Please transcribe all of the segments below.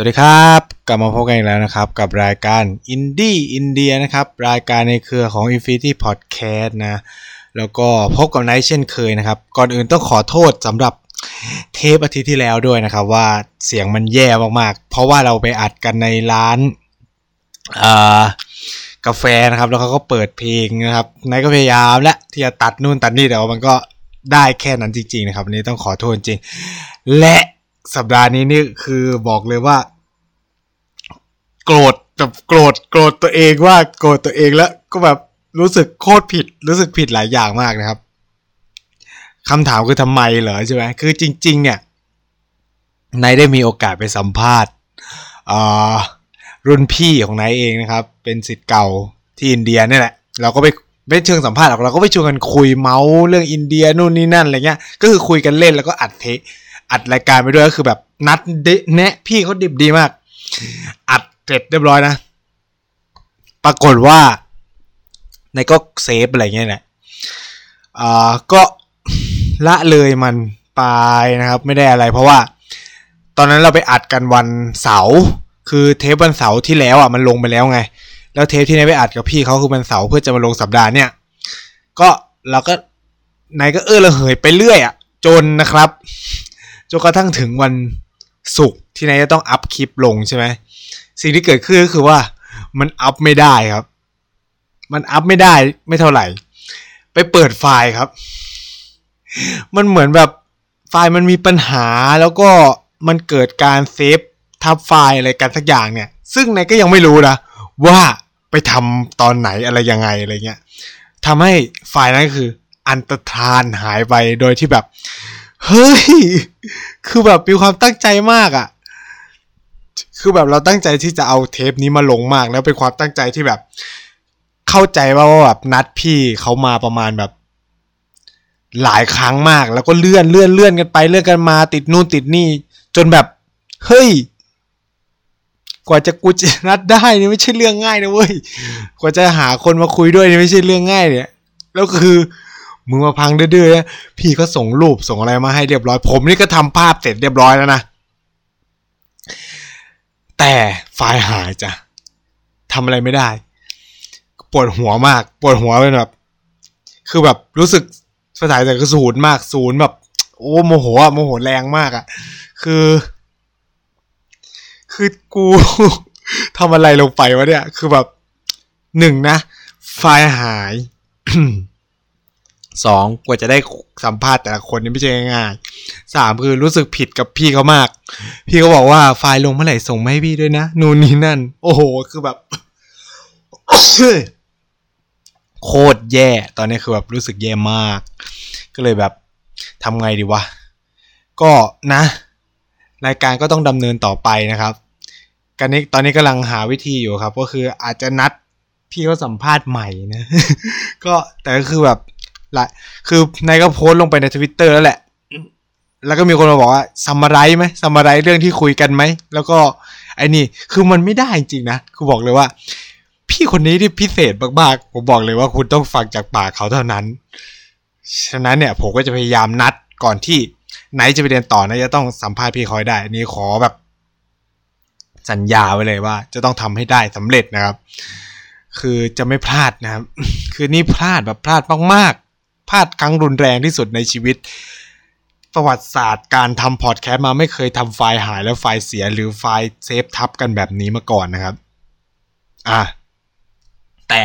สวัสดีครับ กลับมาพบกันอีกแล้วนะครับ กับรายการอินดี้อินเดียนะครับ รายการในเครือของ Infinity Podcast นะ แล้วก็พบกับไนท์เช่นเคยนะครับ ก่อนอื่นต้องขอโทษสำหรับเทปอาทิตย์ที่แล้วด้วยนะครับ ว่าเสียงมันแย่มากๆ เพราะว่าเราไปอัดกันในร้านกาแฟนะครับ แล้วเขาก็เปิดเพลงนะครับไนท์ก็พยายามและที่จะตัดนู่นตัดนี่แต่ว่ามันก็ได้แค่นั้นจริง ๆ นะครับวันนี้ต้องขอโทษจริงและ สัปดาห์นี้นี่คือบอกเลยว่า โกรธแบบโกรธโกรธตัวเองว่าโกรธตัวเองแล้วก็แบบรู้สึกโคตรผิด รู้สึกผิดหลายอย่างมากนะครับคำถามคือทำไมเหรอใช่ไหมคือจริง ๆ เนี่ยนายได้มีโอกาสไปสัมภาษณ์รุ่นพี่ของนายเองนะครับ เป็นสิทธิ์เก่าที่อินเดียนี่แหละ เราก็ไปไม่เชิงสัมภาษณ์หรอกเราก็ไปชวนกันคุยเมาส์เรื่องอินเดียนู่นนี่นั่นอะไรเงี้ยก็คือคุยกันเล่นแล้วก็อัดเท อัดรายการไปด้วยก็คือแบบนัดเดแนะ พี่เขาดิบดีมาก อัดเสร็จเรียบร้อยนะ ปรากฏว่า ในก็เซฟอะไรเงี้ยแหละอ่าก็ละเลยมันไปนะครับ ไม่ได้อะไร เพราะว่า ตอนนั้นเราไปอัดกันวันเสาร์คือเทปวันเสาร์ที่แล้วอะมันลงไปแล้วไง แล้วเทปที่นายไปอัดกับพี่เขาคือวันเสาร์เพื่อจะมาลงสัปดาห์เนี่ย ก็เราก็ไนท์ก็เอ้อระเหยไปเรื่อยอะ จนนะครับ จนกระทั่งถึงวันศุกร์ที่ไนท์จะต้องอัพคลิปลงใช่ไหมสิ่งที่เกิดขึ้นก็คือว่ามันอัพไม่ได้ครับ มันอัพไม่ได้ไม่เท่าไหร่ ไปเปิดไฟล์ครับ มันเหมือนแบบไฟล์มันมีปัญหาแล้วก็มันเกิดการเซฟทับไฟล์อะไรกันสักอย่างเนี่ย ซึ่งไนท์ก็ยังไม่รู้นะว่าไปทำตอนไหนอะไรยังไงอะไรเงี้ยทำให้ไฟล์นั้นคืออันตรธานหายไปโดยที่แบบ เฮ้ย คือแบบมีความตั้งใจมากอะ่ะ คือแบบเราตั้งใจที่จะเอาเทปนี้มาลงมาก แล้วเป็นความตั้งใจที่แบบ เข้าใจว่าว่าแบบนัดพี่เขามาประมาณแบบ หลายครั้งมาก แล้วก็เลื่อนเลื่อนเลื่อนกันไปเลื่อนกันมา ติดนู่นติดนี่ จนแบบ เฮ้ย กว่าจะกูจะนัดได้นี่ไม่ใช่เรื่องง่ายนะเว้ย กว่าจะหาคนมาคุยด้วยนี่ไม่ใช่เรื่องง่ายเนี่ย แล้วคือ มึงมาพังดื้อๆพี่ก็ส่งรูปส่งอะไรมาให้เรียบร้อย ผมนี่ก็ทำภาพเสร็จเรียบร้อยแล้วนะ แต่ไฟล์หายจ้ะทำอะไรไม่ได้ ปวดหัวมาก ปวดหัวเป็นแบบ คือแบบรู้สึกภาษาแต่ก็ศูนย์มากศูนย์แบบ โอ้โมโหอะโมโหแรงมากอะคือ คือกูทำอะไรลงไปวะเนี่ย คือแบบหนึ่งนะ ไฟล์หาย สองกว่าจะได้สัมภาษณ์แต่ละคนนี่ไม่ใช่ง่ายสามคือรู้สึกผิดกับพี่เขามาก พี่เขาบอกว่าไฟล์ลงเมื่อไหร่ส่งมาให้พี่ด้วยนะ นู่นนี่นั่น โอ้โห คือแบบ โคตรแย่ ตอนนี้คือแบบรู้สึกแย่มาก ก็เลยแบบทำไงดีวะ ก็นะ รายการก็ต้องดำเนินต่อไปนะครับกันนี้ตอนนี้กำลังหาวิธีอยู่ครับ ก็คืออาจจะนัดพี่เขาสัมภาษณ์ใหม่นะ ก็แต่ก็คือแบบ หละคือนายก็โพสต์ลงไปในทวิตเตอร์แล้วแหละ แล้วก็มีคนมาบอกว่าซัมมาไรไหมซัมมาไรเรื่องที่คุยกันไหม แล้วก็ไอ้นี่ คือมันไม่ได้จริงนะ คือบอกเลยว่า พี่คนนี้ที่พิเศษมากๆ ผมบอกเลยว่าคุณต้องฟังจากปากเขาเท่านั้น ฉะนั้นเนี่ยผมก็จะพยายามนัดก่อนที่ไหนจะไปเรียนต่อนะจะต้องสัมภาษณ์พี่คอยได้นี่ขอแบบ สัญญาไว้เลยว่า จะต้องทำให้ได้สำเร็จนะครับ คือจะไม่พลาดนะครับ คือนี่พลาดแบบพลาดมากๆ พลาดครั้งรุนแรงที่สุดในชีวิต ประวัติศาสตร์การทำพอดแคสต์มาไม่เคยทำไฟล์หายแล้วไฟล์เสียหรือไฟล์เซฟทับกันแบบนี้มาก่อนนะครับ อะแต่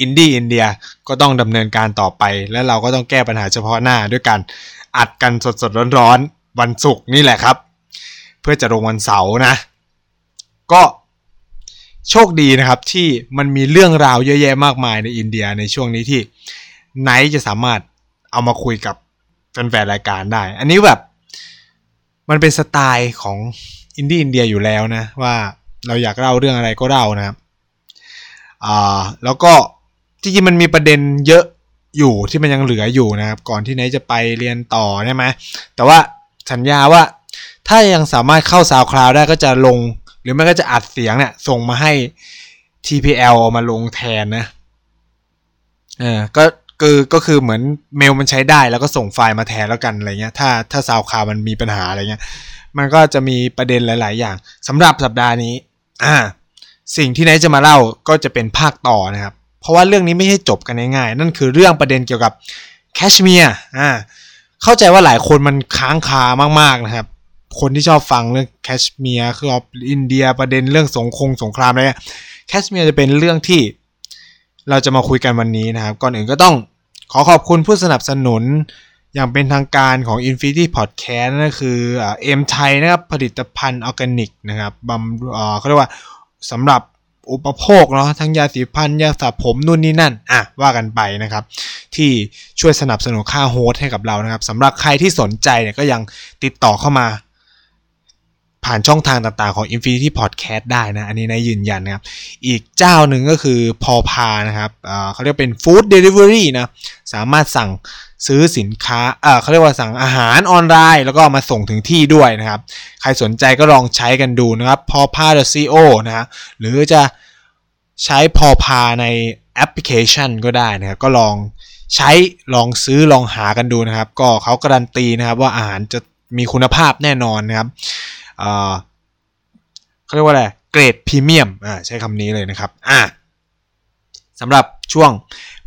อินดี้อินเดียก็ต้องดำเนินการต่อไป และเราก็ต้องแก้ปัญหาเฉพาะหน้าด้วยการอัดกันสดๆร้อนๆวันศุกร์นี่แหละครับ เพื่อจะลงวันเสาร์นะ ก็โชคดีนะครับที่มันมีเรื่องราวเยอะแยะมากมายในอินเดียในช่วงนี้ที่ ไนท์จะสามารถเอามาคุยกับแฟนๆรายการได้ อันนี้แบบมันเป็นสไตล์ของอินดี้อินเดียอยู่แล้วนะ ว่าเราอยากเล่าเรื่องอะไรก็เล่านะครับอ่าแล้วก็จริงๆมันมีประเด็นเยอะอยู่ที่มันยังเหลืออยู่นะครับ ก่อนที่ไนท์จะไปเรียนต่อใช่ไหมแต่ว่าสัญญาว่าถ้ายังสามารถเข้า SoundCloud ได้ก็จะลง หรือไม่ก็จะอัดเสียงเนี่ยส่งมาให้ TPL เอามาลงแทนนะเออก็ คือก็คือเหมือนเมลมันใช้ได้แล้วก็ส่งไฟล์มาแทนแล้วกันอะไรเงี้ยถ้าถ้าซาวคามันมีปัญหาอะไรเงี้ยมันก็จะมีประเด็นหลาย ๆ อย่างสำหรับสัปดาห์นี้อ่าสิ่งที่ไนท์จะมาเล่าก็จะเป็นภาคต่อนะครับ เพราะว่าเรื่องนี้ไม่ใช่จบกันง่ายๆนั่นคือเรื่องประเด็นเกี่ยวกับแคชเมียร์อ่าเข้าใจว่าหลายคนมันค้างคามาก ๆ นะครับ คนที่ชอบฟังเรื่องแคชเมียร์คืออินเดียประเด็นเรื่องสงคงสงครามอะไรแคชเมียร์จะเป็นเรื่องที่ เราจะมาคุยกันวันนี้นะครับ ก่อนอื่นก็ต้องขอขอบคุณผู้สนับสนุนอย่างเป็นทางการของ Infinity Podcast นั่นคือเอ็มไทยนะครับ ผลิตภัณฑ์ออร์แกนิกนะครับบำเขาเรียกว่าสำหรับอุปโภคเนาะทั้งยาสีฟันยาสระผมนู่นนี่นั่น อะ ว่ากันไปนะครับ ที่ช่วยสนับสนุนค่าโฮสให้กับเรานะครับสำหรับใครที่สนใจเนี่ยก็ยังติดต่อเข้ามา ผ่านช่องทางต่างๆของ Infinity Podcast ได้นะ อันนี้นายยืนยันนะครับ อีกเจ้าหนึ่งก็คือพอพานะครับเขาเรียกเป็น Food Delivery นะ สามารถสั่งซื้อสินค้าเขาเรียกว่าสั่งอาหารออนไลน์ แล้วก็มาส่งถึงที่ด้วยนะครับ ใครสนใจก็ลองใช้กันดูนะครับพอพา .co นะฮะหรือจะใช้พอพาในแอปพลิเคชันก็ได้นะครับ ก็ลองใช้ลองซื้อลองหากันดูนะครับ ก็เขาการันตีนะครับว่าอาหารจะมีคุณภาพแน่นอนนะครับ เขาเรียกว่าอะไรเกรดพรีเมียมอ่าใช้คำนี้เลยนะครับอ่าสำหรับช่วง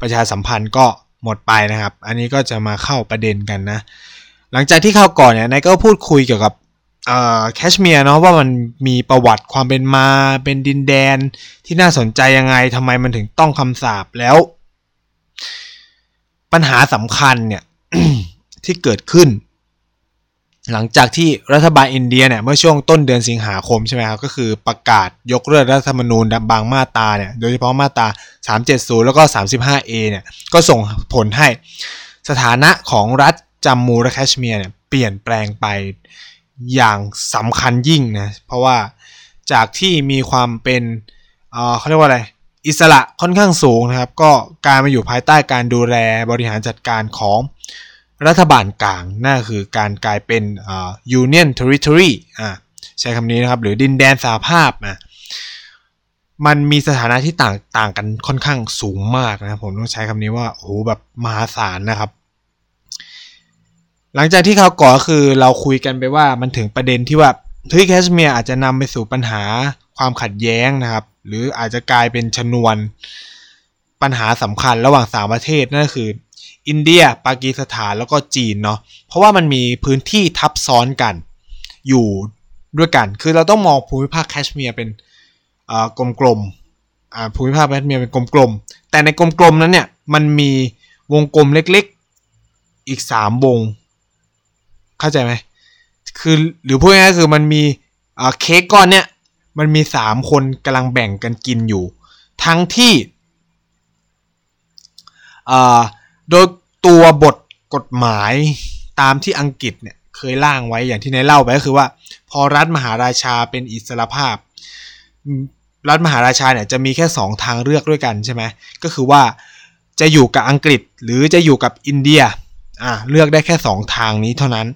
ประชาสัมพันธ์ก็หมดไปนะครับ อันนี้ก็จะมาเข้าประเด็นกันนะ หลังจากที่เข้าก่อนเนี่ยนายก็พูดคุยเกี่ยวกับแคชเมียร์เนาะว่ามันมีประวัติความเป็นมาเป็นดินแดนที่น่าสนใจยังไงทำไมมันถึงต้องคำสาปแล้ว ปัญหาสำคัญเนี่ยที่เกิดขึ้น หลังจากที่รัฐบาลอินเดียเนี่ยเมื่อช่วงต้นเดือนสิงหาคมใช่ไหมครับก็คือประกาศยกเลิกรัฐธรรมนูญบางมาตราเนี่ยโดยเฉพาะมาตรา 370 แล้วก็ 35A เนี่ยก็ส่งผลให้สถานะของรัฐจัมมูและแคชเมียร์เนี่ยเปลี่ยนแปลงไปอย่างสำคัญยิ่งนะเพราะว่าจากที่มีความเป็นเขาเรียกว่าอะไรอิสระค่อนข้างสูงนะครับ ก็การมาอยู่ภายใต้การดูแลบริหารจัดการของ รัฐบาลกลางนั่นคือการกลายเป็น Union Territory อ่าใช้คำนี้นะครับ หรือดินแดนสหภาพอะมันมีสถานะที่ต่างต่างกันค่อนข้างสูงมากนะผมต้องใช้คำนี้ว่าโอ้โหแบบมหาศาลนะครับ หลังจากที่เขาก่อคือเราคุยกันไปว่ามันถึงประเด็นที่ว่าทวีแคชเมียร์อาจจะนำไปสู่ปัญหาความขัดแย้งนะครับ หรืออาจจะกลายเป็นชนวนปัญหาสำคัญระหว่างสามประเทศนั่นคือ อินเดีย ปากีสถานแล้วก็จีนเนาะเพราะว่ามันมีพื้นที่ทับซ้อนกัน อยู่ด้วยกัน คือเราต้องมองภูมิภาคแคชเมียร์เป็นกลมๆภูมิภาคแคชเมียร์เป็นกลมๆ แต่ในกลมๆนั้นเนี่ยมันมีวงกลมเล็กๆอีกสามวง เข้าใจไหมคือหรือพูดง่ายๆคือมันมีเค้กก้อนเนี่ยมันมีสามคนกำลังแบ่งกันกินอยู่ ทั้งที่ โดยตัวบทกฎหมายตามที่อังกฤษเนี่ยเคยร่างไว้อย่างที่นายเล่าไปก็คือว่า พอรัฐมหาราชาเป็นอิสรภาพ รัฐมหาราชาเนี่ยจะมีแค่ 2 ทางเลือกด้วยกันใช่ไหมก็คือว่าจะอยู่กับอังกฤษหรือจะอยู่กับอินเดียอ่าเลือกได้แค่ 2 ทางนี้เท่านั้น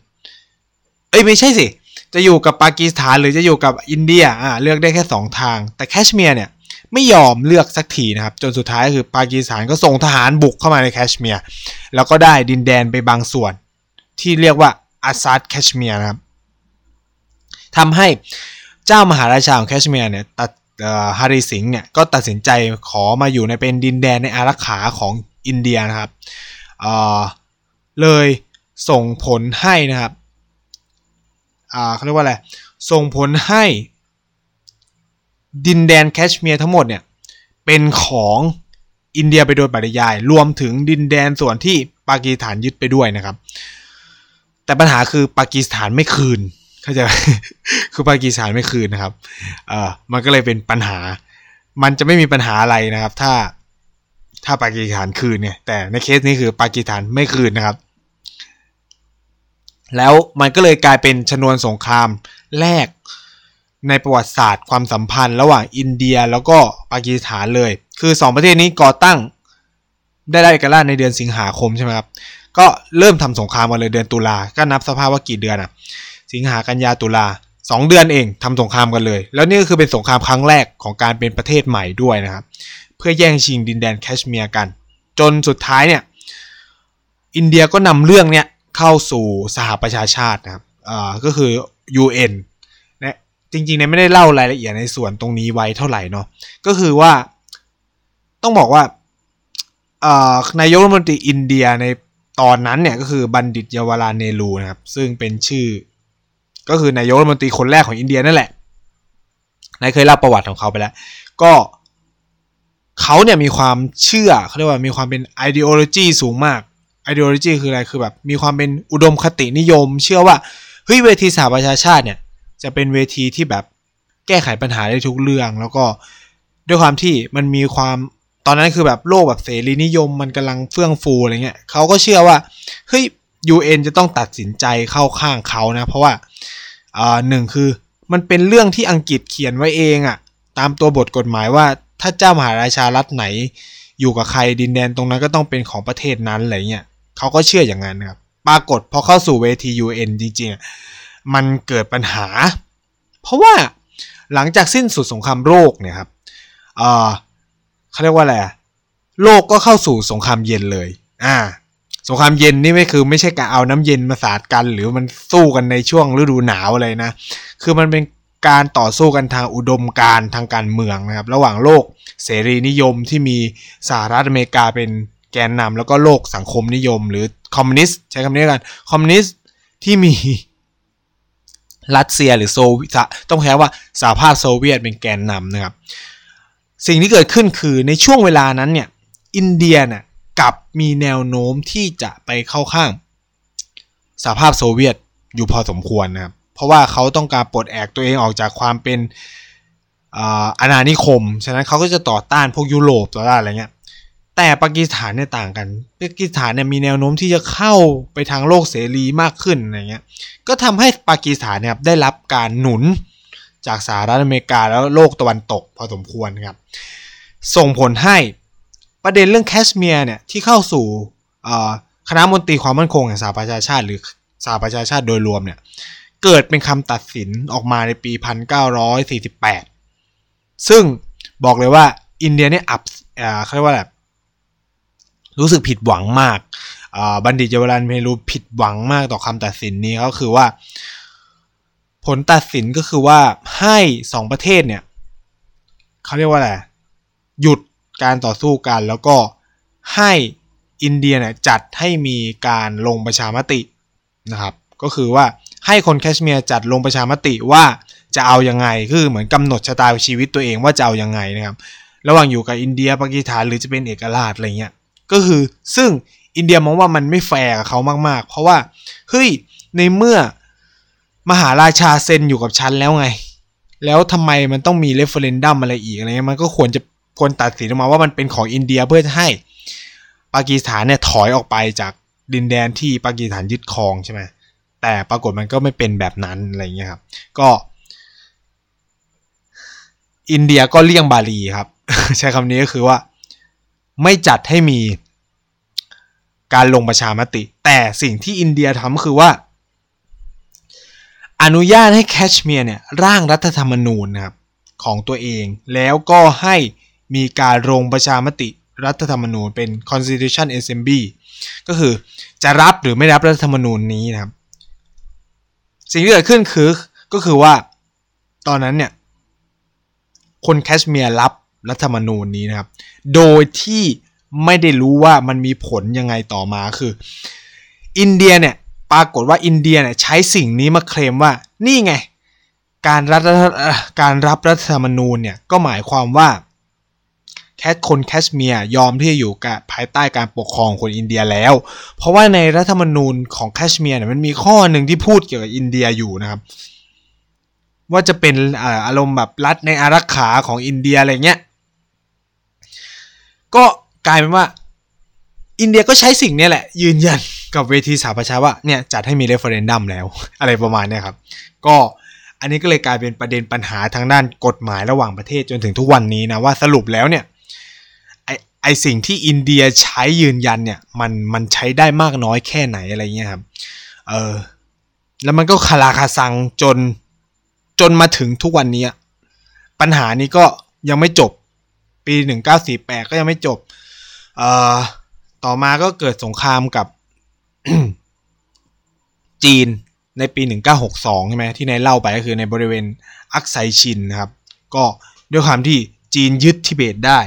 เอ้ยไม่ใช่สิ จะอยู่กับปากีสถานหรือจะอยู่กับอินเดียอ่าเลือกได้แค่ 2 ทาง แต่แคชเมียร์เนี่ย ไม่ยอมเลือกสักทีนะครับ จนสุดท้ายคือปากีสถานก็ส่งทหารบุกเข้ามาในแคชเมียร์แล้วก็ได้ดินแดนไปบางส่วน ที่เรียกว่าอาซาดแคชเมียร์นะครับทำให้เจ้ามหาราชาของแคชเมียร์เนี่ยตัดฮาริสิงห์เนี่ยก็ตัดสินใจขอมาอยู่ในเป็นดินแดนในอารักขาของอินเดียนะครับเเลยส่งผลให้นะครับเขาเรียกว่าอะไรส่งผลให้ ดินแดนแคชเมียร์ทั้งหมดเนี่ยเป็นของอินเดียไปโดยปริยาย รวมถึงดินแดนส่วนที่ปากีสถานยึดไปด้วยนะครับ แต่ปัญหาคือปากีสถานไม่คืนเข้าใจคือปากีสถานไม่คืนนะครับเออมันก็เลยเป็นปัญหา มันจะไม่มีปัญหาอะไรนะครับ ถ้าถ้าปากีสถานคืนเนี่ย แต่ในเคสนี้คือปากีสถานไม่คืนนะครับ แล้วมันก็เลยกลายเป็นชนวนสงครามแรก ในประวัติศาสตร์ความสัมพันธ์ระหว่างอินเดียแล้วก็ปากีสถานเลย คือ 2 ประเทศนี้ก่อตั้งได้ได้กันล่าในเดือนสิงหาคมใช่ไหมครับ ก็เริ่มทำสงครามมาเลยเดือนตุลา ก็นับสภาพว่ากี่เดือนอะสิงหากันยาตุลาสองเดือนเองทำสงครามกันเลย แล้วนี่ก็คือเป็นสงครามครั้งแรกของการเป็นประเทศใหม่ด้วยนะครับ เพื่อแย่งชิงดินแดนแคชเมียร์กัน จนสุดท้ายเนี่ยอินเดียก็นำเรื่องเนี้ยเข้าสู่สหประชาชาตินะครับอ่าก็คือ UN น จริงๆเนี่ยไม่ได้เล่ารายละเอียดในส่วนตรงนี้ไว้เท่าไหร่เนาะก็คือว่าต้องบอกว่านายกรัฐมนตรีอินเดียในตอนนั้นเนี่ยก็คือบัณฑิตเยาวหราลเนห์รูนะครับ ซึ่งเป็นชื่อ ก็คือนายกรัฐมนตรีคนแรกของอินเดียนั่นแหละนายเคยเล่าประวัติของเขาไปแล้ว ก็เขาเนี่ยมีความเชื่อเขาเรียกว่ามีความเป็น ideology สูงมาก ideology คืออะไรคือแบบมีความเป็นอุดมคตินิยม เชื่อว่าเฮ้ยเวทีสหประชาชาติเนี่ย จะเป็นเวทีที่แบบแก้ไขปัญหาได้ทุกเรื่อง แล้วก็ด้วยความที่มันมีความตอนนั้นคือแบบโลกแบบเสรีนิยมมันกำลังเฟื่องฟูอะไรเงี้ยเขาก็เชื่อว่าเฮ้ย UN จะต้องตัดสินใจเข้าข้างเขานะ เพราะว่าอ่าหนึ่งคือมันเป็นเรื่องที่อังกฤษเขียนไว้เองอะตามตัวบทกฎหมายว่าถ้าเจ้ามหาราชารัฐไหน อยู่กับใครดินแดนตรงนั้นก็ต้องเป็นของประเทศนั้นอะไรเงี้ยเขาก็เชื่ออย่างนั้นครับปรากฏพอเข้าสู่เวที UN จริงๆ มันเกิดปัญหา เพราะว่าหลังจากสิ้นสุดสงครามโลกเนี่ยครับอ่าเขาเรียกว่าอะไรโลกก็เข้าสู่สงครามเย็นเลย อ่า สงครามเย็นนี่ไม่คือไม่ใช่การเอาน้ำเย็นมาสาดกัน หรือมันสู้กันในช่วงฤดูหนาวอะไรนะ คือมันเป็นการต่อสู้กันทางอุดมการทางการเมืองนะครับ ระหว่างโลกเสรีนิยมที่มีสหรัฐอเมริกาเป็นแกนนำแล้วก็โลกสังคมนิยม หรือคอมมิวนิสต์ใช้คำนี้กันคอมมิวนิสต์ที่มี รัสเซียหรือโซต้องแปลว่าสหภาพโซเวียตเป็นแกนนำนะครับ สิ่งที่เกิดขึ้นคือในช่วงเวลานั้นเนี่ยอินเดียน่ะกับมีแนวโน้มที่จะไปเข้าข้างสหภาพโซเวียตอยู่พอสมควรนะครับเพราะว่าเขาต้องการปลดแอกตัวเองออกจากความเป็นอาณานิคม ฉะนั้นเขาก็จะต่อต้านพวกยุโรปต่อต้านอะไรเงี้ย แต่ปากีสถานเนี่ยต่างกันปากีสถานเนี่ยมีแนวโน้มที่จะเข้าไปทางโลกเสรีมากขึ้นอะไรเงี้ย ก็ทำให้ปากีสถานเนี่ยได้รับการหนุนจากสหรัฐอเมริกาแล้วโลกตะวันตกพอสมควรครับ ส่งผลให้ประเด็นเรื่องแคชเมียร์เนี่ยที่เข้าสู่คณะมนตรีความมั่นคงแห่งสหประชาชาติ หรือสหประชาชาติโดยรวมเนี่ยเกิดเป็นคำตัดสินออกมาในปี 1948 ซึ่งบอกเลยว่าอินเดียเนี่ยอับเขาเรียกว่าแบบ รู้สึกผิดหวังมากบัณฑิตเยาวรันเมรูผิดหวังมากต่อคำตัดสินนี้ก็คือว่า ผลตัดสินก็คือว่าให้สองประเทศเนี่ยเขาเรียกว่าอะไรหยุดการต่อสู้กัน แล้วก็ให้อินเดียเนี่ยจัดให้มีการลงประชามตินะครับ ก็คือว่าให้คนแคชเมียร์จัดลงประชามติว่าจะเอายังไงคือเหมือนกำหนดชะตาชีวิตตัวเองว่าจะเอายังไงนะครับ ระหว่างอยู่กับอินเดียปากีสถานหรือจะเป็นเอกราชอะไรเงี้ย ก็คือซึ่งอินเดียมองว่ามันไม่แฟร์กับเขามาก ๆ เพราะว่าเฮ้ยในเมื่อมหาราชาเซ็นอยู่กับฉันแล้วไง แล้วทำไมมันต้องมี referendum อะไรอีกอะไรเงี้ยมันก็ควรจะควรตัดสินออกมาว่ามันเป็นของอินเดียเพื่อให้ปากีสถานเนี่ยถอยออกไปจากดินแดนที่ปากีสถานยึดครองใช่ไหมแต่ปรากฏมันก็ไม่เป็นแบบนั้นอะไรเงี้ยครับ ก็ อินเดียก็เลี่ยงบาลีครับ ใช้คำนี้ก็คือว่า ไม่จัดให้มี การลงประชามติ แต่สิ่งที่อินเดียทำคือว่า อนุญาตให้แคชเมียร์เนี่ยร่างรัฐธรรมนูญนะครับของตัวเอง แล้วก็ให้มีการลงประชามติรัฐธรรมนูญเป็น Constitution Assembly ก็คือจะรับหรือไม่รับรัฐธรรมนูญนี้นะครับ สิ่งที่เกิดขึ้นคือก็คือว่าตอนนั้นเนี่ยคนแคชเมียร์รับรัฐธรรมนูญนี้นะครับ โดยที่ ไม่ได้รู้ว่ามันมีผลยังไงต่อมาคือ อินเดียเนี่ยปรากฏว่าอินเดียเนี่ยใช้สิ่งนี้มาเคลมว่านี่ไง การรับการรับรัฐธรรมนูญเนี่ยก็หมายความว่าแค่คนแคชเมียร์ยอมที่จะอยู่กับภายใต้การปกครองคนอินเดียแล้ว เพราะว่าในรัฐธรรมนูญของแคชเมียร์เนี่ยมันมีข้อหนึ่งที่พูดเกี่ยวกับอินเดียอยู่นะครับ ว่าจะเป็นอารมณ์แบบรัฐในอารักขาของอินเดียอะไรเงี้ยก็ กลายเป็นว่า อินเดียก็ใช้สิ่งนี้แหละ ยืนยันกับเวทีสหประชาว่าเนี่ยจัดให้มี referendum แล้ว อะไรประมาณนี้ครับ ก็อันนี้ก็เลยกลายเป็นประเด็นปัญหาทางด้านกฎหมายระหว่างประเทศจนถึงทุกวันนี้นะว่าสรุปแล้วเนี่ยไอไอสิ่งที่อินเดียใช้ยืนยันเนี่ยมันมันใช้ได้มากน้อยแค่ไหนอะไรเงี้ยครับเออแล้วมันก็คาราคาซังจนจนมาถึงทุกวันนี้ปัญหานี้ก็ยังไม่จบ ปี 1948 ก็ยังไม่จบ เอ่อต่อมาก็เกิดสงครามกับจีนในปี 1962 ใช่ไหมที่นายเล่าไปก็คือในบริเวณอักไซชินนะครับ ก็ด้วยความที่จีนยึดทิเบตได้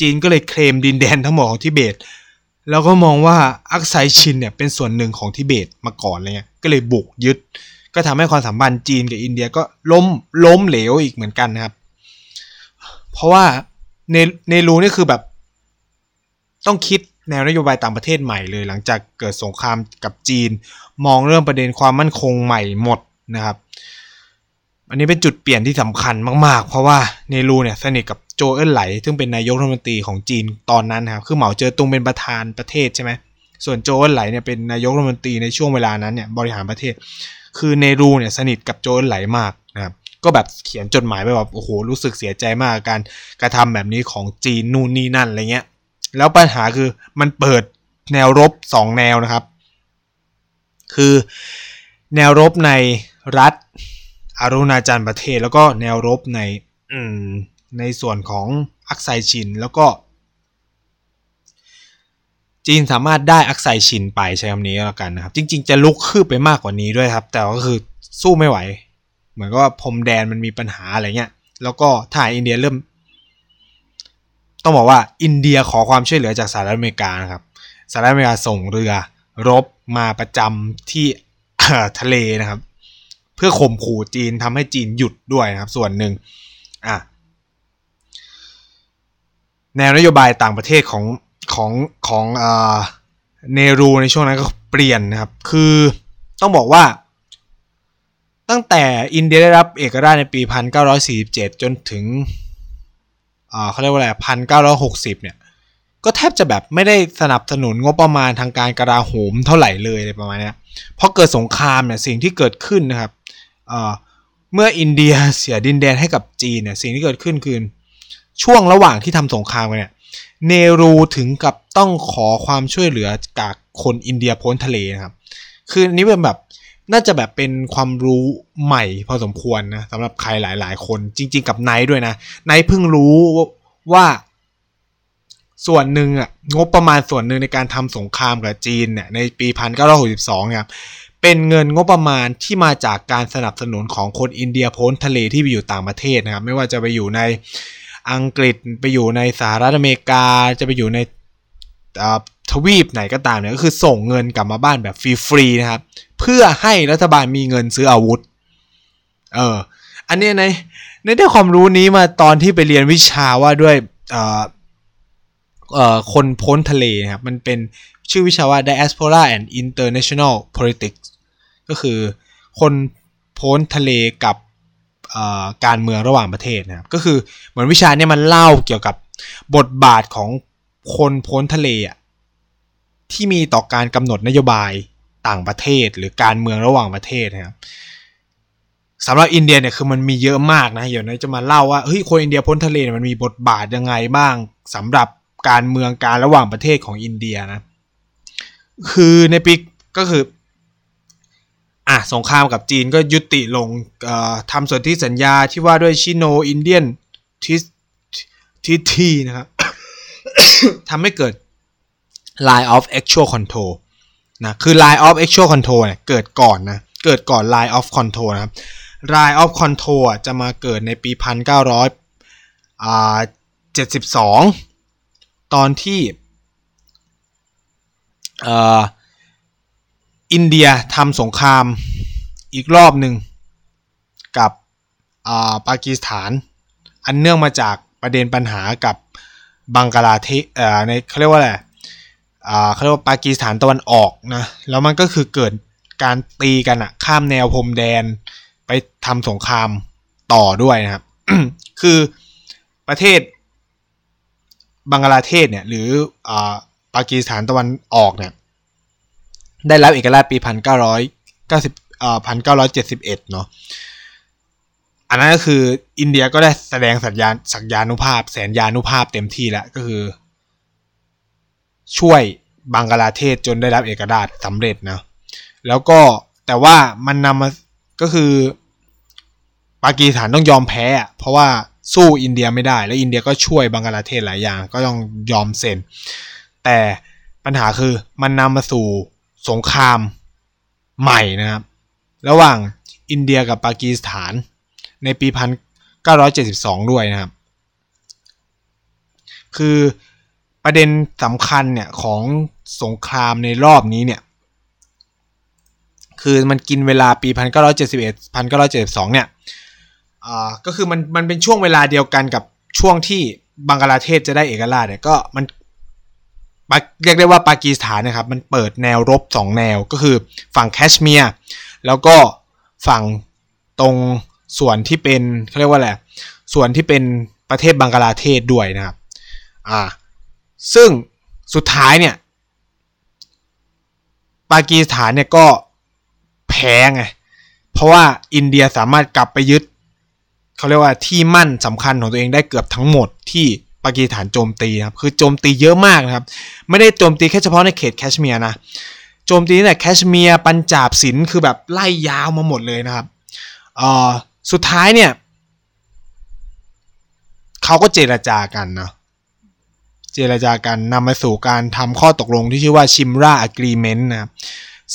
จีนก็เลยเคลมดินแดนทั้งหมดของทิเบต แล้วก็มองว่าอักไซชินเนี่ยเป็นส่วนหนึ่งของทิเบตมาก่อนอะไรเงี้ยก็เลยบุกยึด ก็ทำให้ความสัมพันธ์จีนกับอินเดียก็ล้มล้มเหลวอีกเหมือนกันนะครับ เพราะว่าในในรูนี่คือแบบ ต้องคิดแนวนโยบายต่างประเทศใหม่เลย หลังจากเกิดสงครามกับจีน มองเรื่องประเด็นความมั่นคงใหม่หมดนะครับ อันนี้เป็นจุดเปลี่ยนที่สำคัญมาก ๆ เพราะว่าเนรูเนี่ยสนิทกับโจเอินไหล ซึ่งเป็นนายกรัฐมนตรีของจีนตอนนั้นครับคือเหมาเจอตุงเป็นประธานประเทศใช่ไหมส่วนโจเอินไหลเนี่ยเป็นนายกรัฐมนตรีในช่วงเวลานั้นเนี่ยบริหารประเทศ คือเนรูเนี่ยสนิทกับโจเอินไหลมากนะครับก็แบบเขียนจดหมายไปแบบโอ้โหรู้สึกเสียใจมากการกระทำแบบนี้ของจีนนู่นนี่นั่นอะไรเงี้ย แล้วปัญหาคือมันเปิดแนวรบสองแนวนะครับ คือแนวรบในรัฐอารุณาจันประเทศ แล้วก็แนวรบในในส่วนของอักไซชิน แล้วก็ จีนสามารถได้อักไซชินไปใช้คำนี้แล้วกันนะครับ จริง ๆ จะลุกคืบไปมากกว่านี้ด้วยครับ แต่ก็คือสู้ไม่ไหว เหมือนก็พรมแดนมันมีปัญหาอะไรเงี้ยแล้วก็ทหารอินเดียเริ่ม ต้องบอกว่าอินเดียขอความช่วยเหลือจากสหรัฐอเมริกานะครับสหรัฐอเมริกาส่งเรือรบมาประจำที่ทะเลนะครับ เพื่อข่มขู่จีนทำให้จีนหยุดด้วยนะครับ ส่วนหนึ่งอะแนวนโยบายต่างประเทศของของของเนรูในช่วงนั้นก็เปลี่ยนนะครับ คือต้องบอกว่า ตั้งแต่อินเดียได้รับเอกราชในปี 1947 จนถึง เขาเรียกว่าอะไรพันเก้าร้อยหกสิบเนี่ย ก็แทบจะแบบไม่ได้สนับสนุนงบประมาณทางการกระดาโหมเท่าไหร่เลยอะไรประมาณนี้เพราะเกิดสงครามเนี่ยสิ่งที่เกิดขึ้นนะครับเมื่ออินเดียเสียดินแดนให้กับจีนเนี่ยสิ่งที่เกิดขึ้นคือช่วงระหว่างที่ทำสงครามกันเนี่ยเนรูถึงกับต้องขอความช่วยเหลือจากคนอินเดียพ้นทะเลนะครับ คือนี้เป็นแบบ น่าจะแบบเป็นความรู้ใหม่พอสมควรนะสำหรับใครหลาย ๆ คนจริง ๆ กับไนท์ด้วยนะไนท์เพิ่งรู้ว่าส่วนหนึ่งอะงบประมาณส่วนหนึ่งในการทำสงครามกับจีนเนี่ยในปีพันเก้าร้อยหกสิบสองเนี่ยเป็นเงินงบประมาณที่มาจากการสนับสนุนของคนอินเดียพ้นทะเลที่ไปอยู่ต่างประเทศนะครับ ไม่ว่าจะไปอยู่ในอังกฤษไปอยู่ในสหรัฐอเมริกาจะไปอยู่ในทวีปไหนก็ตามเนี่ยก็คือส่งเงินกลับมาบ้านแบบฟรีๆนะครับ เพื่อให้รัฐบาลมีเงินซื้ออาวุธ เออ อันนี้ในในได้ความรู้นี้มาตอนที่ไปเรียนวิชาว่าด้วยเอ่อเอ่อคนพ้นทะเลนะครับ มันเป็นชื่อวิชาว่า diaspora and international politics ก็คือคนพ้นทะเลกับการเมืองระหว่างประเทศนะครับ ก็คือเหมือนวิชาเนี่ยมันเล่าเกี่ยวกับบทบาทของคนพ้นทะเลอะที่มีต่อการกำหนดนโยบาย ต่างประเทศหรือการเมืองระหว่างประเทศนะครับสำหรับอินเดียเนี่ยคือมันมีเยอะมากนะเดี๋ยวนี้จะมาเล่าว่าเฮ้ยคนอินเดียพ้นทะเลมันมีบทบาทยังไงบ้างสำหรับการเมืองการระหว่างประเทศของอินเดียนะ คือในปีก็คืออะสงครามกับจีนก็ยุติลงทำส่วนธิสัญญาที่ว่าด้วยชิโนอินเดียนทิทิทีนะครับทำให้เกิด line of actual control นะคือ line of actual control เนี่ยเกิดก่อนนะเกิดก่อน line of control นะครับ line of control จะมาเกิดในปี 1972 ตอนที่อินเดียทำสงครามอีกรอบหนึ่งกับปากีสถาน อันเนื่องมาจากประเด็นปัญหากับบังกลาเทศในเขาเรียกว่าอะไร เขาเรียกว่าปากีสถานตะวันออกนะ แล้วมันก็คือเกิดการตีกันอะข้ามแนวพรมแดน ไปทำสงครามต่อด้วยนะครับ คือประเทศบังกลาเทศเนี่ยหรืออปากีสถานตะวันออกเนี่ยได้รับเอกราชปีพันเก้าร้อยเก้าสิบอ่อพันเก้าร้อยเจ็ดสิบเอ็ดเนาะอันนั้นก็คืออินเดียก็ได้แสดงสัญญาณสัญญานุภาพ แสนยานุภาพเต็มที่แล้วก็คือ ช่วยบังกลาเทศจนได้รับเอกราชสำเร็จนะ แล้วก็แต่ว่ามันนำมาก็คือปากีสถานต้องยอมแพ้เพราะว่าสู้อินเดียไม่ได้ แล้วอินเดียก็ช่วยบังกลาเทศหลายอย่าง ก็ต้องยอมเซ็น แต่ปัญหาคือมันนำมาสู่สงครามใหม่นะครับ ระหว่างอินเดียกับปากีสถานในปี 1972 ด้วยนะครับ คือ ประเด็นสำคัญเนี่ยของสงครามในรอบนี้เนี่ย คือมันกินเวลาปี 1971 1972 เนี่ยอ่าก็คือมันมันเป็นช่วงเวลาเดียวกันกับช่วงที่บังกลาเทศจะได้เอกราชเนี่ยก็มันเรียกได้ว่าปากีสถานนะครับ มันเปิดแนวรบสองแนวก็คือฝั่งแคชเมียร์แล้วก็ฝั่งตรงส่วนที่เป็นเขาเรียกว่าอะไรส่วนที่เป็นประเทศบังกลาเทศด้วยนะครับ อ่า ซึ่งสุดท้ายเนี่ย ปากีสถานเนี่ยก็แพ้ไง เพราะว่าอินเดียสามารถกลับไปยึดเขาเรียกว่าที่มั่นสำคัญของตัวเองได้เกือบทั้งหมดที่ปากีสถานโจมตีนะครับคือโจมตีเยอะมากนะครับ ไม่ได้โจมตีแค่เฉพาะในเขตแคชเมียร์นะโจมตีแต่แคชเมียร์ปัญจาบสินคือแบบไล่ยาวมาหมดเลยนะครับเออสุดท้ายเนี่ยเขาก็เจรจากันนะ เจรจากันนำมาสู่การทำข้อตกลงที่ชื่อว่าชิมราอะกรีเมนต์นะ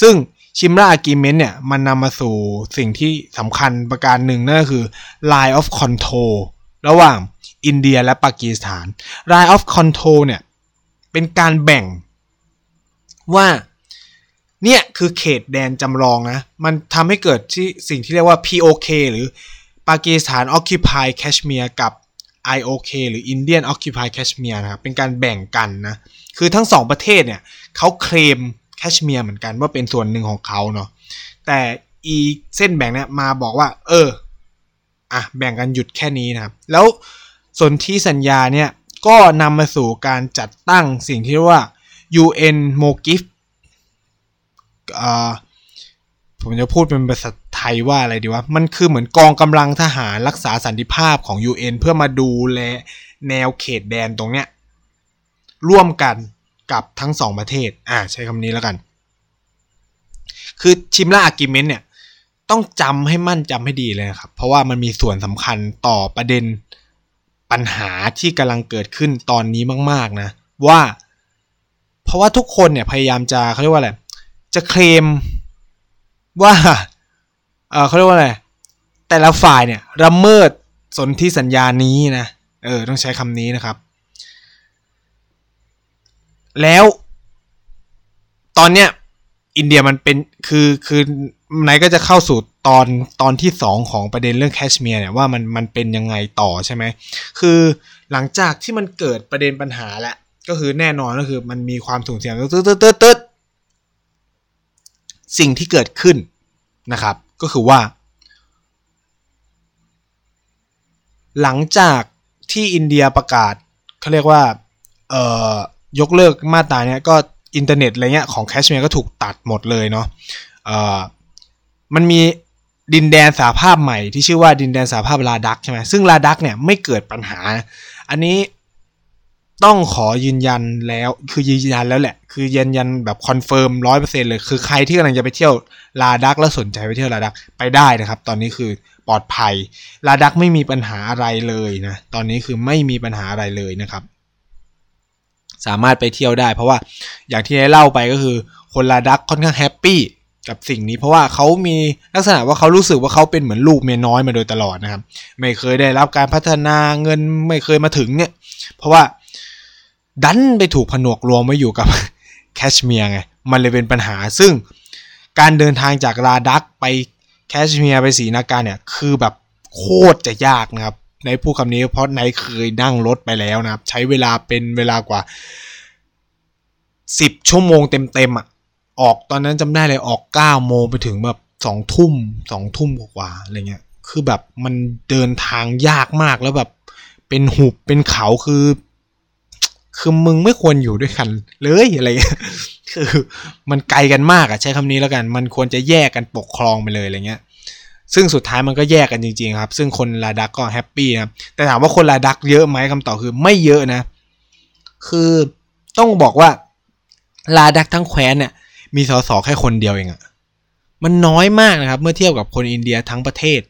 ซึ่งชิมราอะกรีเมนต์เนี่ยมันนำมาสู่สิ่งที่สำคัญประการหนึ่งนั่นก็คือ line of control ระหว่างอินเดียและปากีสถาน line of control เนี่ยเป็นการแบ่งว่าเนี่ยคือเขตแดนจำลองนะ มันทำให้เกิดที่สิ่งที่เรียกว่า POK หรือปากีสถาน Occupy Kashmir กับ IOK หรือ Indian Occupy Kashmir นะครับเป็นการแบ่งกันนะ คือทั้งสองประเทศเนี่ยเขาเคลมแคชเมียร์เหมือนกันว่าเป็นส่วนหนึ่งของเขาเนาะแต่อีเส้นแบ่งเนี่ยมาบอกว่า เอออะแบ่งกันหยุดแค่นี้นะครับ แล้วส่วนที่สัญญาเนี่ยก็นำมาสู่การจัดตั้งสิ่งที่เรียกว่า UN MOGIF ผมจะพูดเป็นภาษาไทยว่าอะไรดีวะ มันคือเหมือนกองกำลังทหารรักษาสันติภาพของ UN เพื่อมาดูแลแนวเขตแดนตรงเนี้ย ร่วมกันกับทั้งสองประเทศ อ่า ใช้คำนี้แล้วกัน คือชิมลาอากิเมนต์เนี่ย ต้องจำให้มั่นจำให้ดีเลยครับ เพราะว่ามันมีส่วนสำคัญต่อประเด็นปัญหาที่กำลังเกิดขึ้นตอนนี้มาก ๆ นะ ว่า เพราะว่าทุกคนเนี่ยพยายามจะเขาเรียกว่าอะไร จะเคลม ว่าเออเขาเรียกว่าอะไรแต่ละฝ่ายเนี่ยละเมิดสนธิสัญญานี้นะเออต้องใช้คำนี้นะครับ แล้วตอนเนี้ยอินเดียมันเป็นคือคือไหนก็จะเข้าสู่ตอนตอนที่สองของประเด็นเรื่องแคชเมียร์เนี่ยว่ามันมันเป็นยังไงต่อใช่ไหมคือหลังจากที่มันเกิดประเด็นปัญหาแล้วก็คือแน่นอนก็คือมันมีความสูญเสียตึ๊ดตึ๊ดตึ๊ดตึ๊ด สิ่งที่เกิดขึ้นนะครับ ก็คือว่า หลังจากที่อินเดียประกาศเขาเรียกว่าเอ่อยกเลิกมาตราเนี้ยก็อินเทอร์เน็ตอะไรเงี้ยของแคชเมียร์ก็ถูกตัดหมดเลยเนาะเอ่อมันมีดินแดนสาภาพใหม่ที่ชื่อว่าดินแดนสาภาพลาดักใช่ไหมซึ่งลาดักเนี่ยไม่เกิดปัญหา อันนี้ ต้องขอยืนยันแล้ว คือยืนยันแล้วแหละ คือยืนยันแบบคอนเฟิร์มร้อยเปอร์เซ็นต์เลย คือใครที่กำลังจะไปเที่ยวลาดักแล้วสนใจไปเที่ยวลาดักไปได้นะครับ ตอนนี้คือปลอดภัย ลาดักไม่มีปัญหาอะไรเลยนะ ตอนนี้คือไม่มีปัญหาอะไรเลยนะครับ สามารถไปเที่ยวได้ เพราะว่าอย่างที่ได้เล่าไปก็คือ คนลาดักค่อนข้างแฮปปี้กับสิ่งนี้เพราะว่าเขามีลักษณะว่าเขารู้สึกว่าเขาเป็นเหมือนลูกเมียน้อยมาโดยตลอดนะครับ ไม่เคยได้รับการพัฒนาเงินไม่เคยมาถึงเนี่ย เพราะว่า ดันไปถูกผนวกรวมไว้อยู่กับแคชเมียร์ไง มันเลยเป็นปัญหา ซึ่งการเดินทางจากลาดักไปแคชเมียร์ไปสีนาการเนี่ย คือแบบโคตรจะยากนะครับ ในผู้คำนี้เพราะไหนเคยนั่งรถไปแล้วนะครับ ใช้เวลาเป็นเวลากว่าสิบชั่วโมงเต็มๆอะ ออกตอนนั้นจำได้เลยออกเก้าโมงไปถึงแบบสองทุ่มสองทุ่มกว่าอะไรเงี้ย คือแบบมันเดินทางยากมากแล้วแบบเป็นหุบเป็นเขาคือ คือมึงไม่ควรอยู่ด้วยกันเลยอะไรเงี้ยคือมันไกลกันมากอะใช้คำนี้แล้วกัน มันควรจะแยกกันปกครองไปเลยอะไรเงี้ยซึ่งสุดท้ายมันก็แยกกันจริงๆครับ ซึ่งคนลาดักก็แฮปปี้นะแต่ถามว่าคนลาดักเยอะไหมคำตอบคือไม่เยอะนะ คือต้องบอกว่าลาดักทั้งแคว้นเนี่ยมีสสแค่คนเดียวเองอะมันน้อยมากนะครับ เมื่อเทียบกับคนอินเดียทั้งประเทศ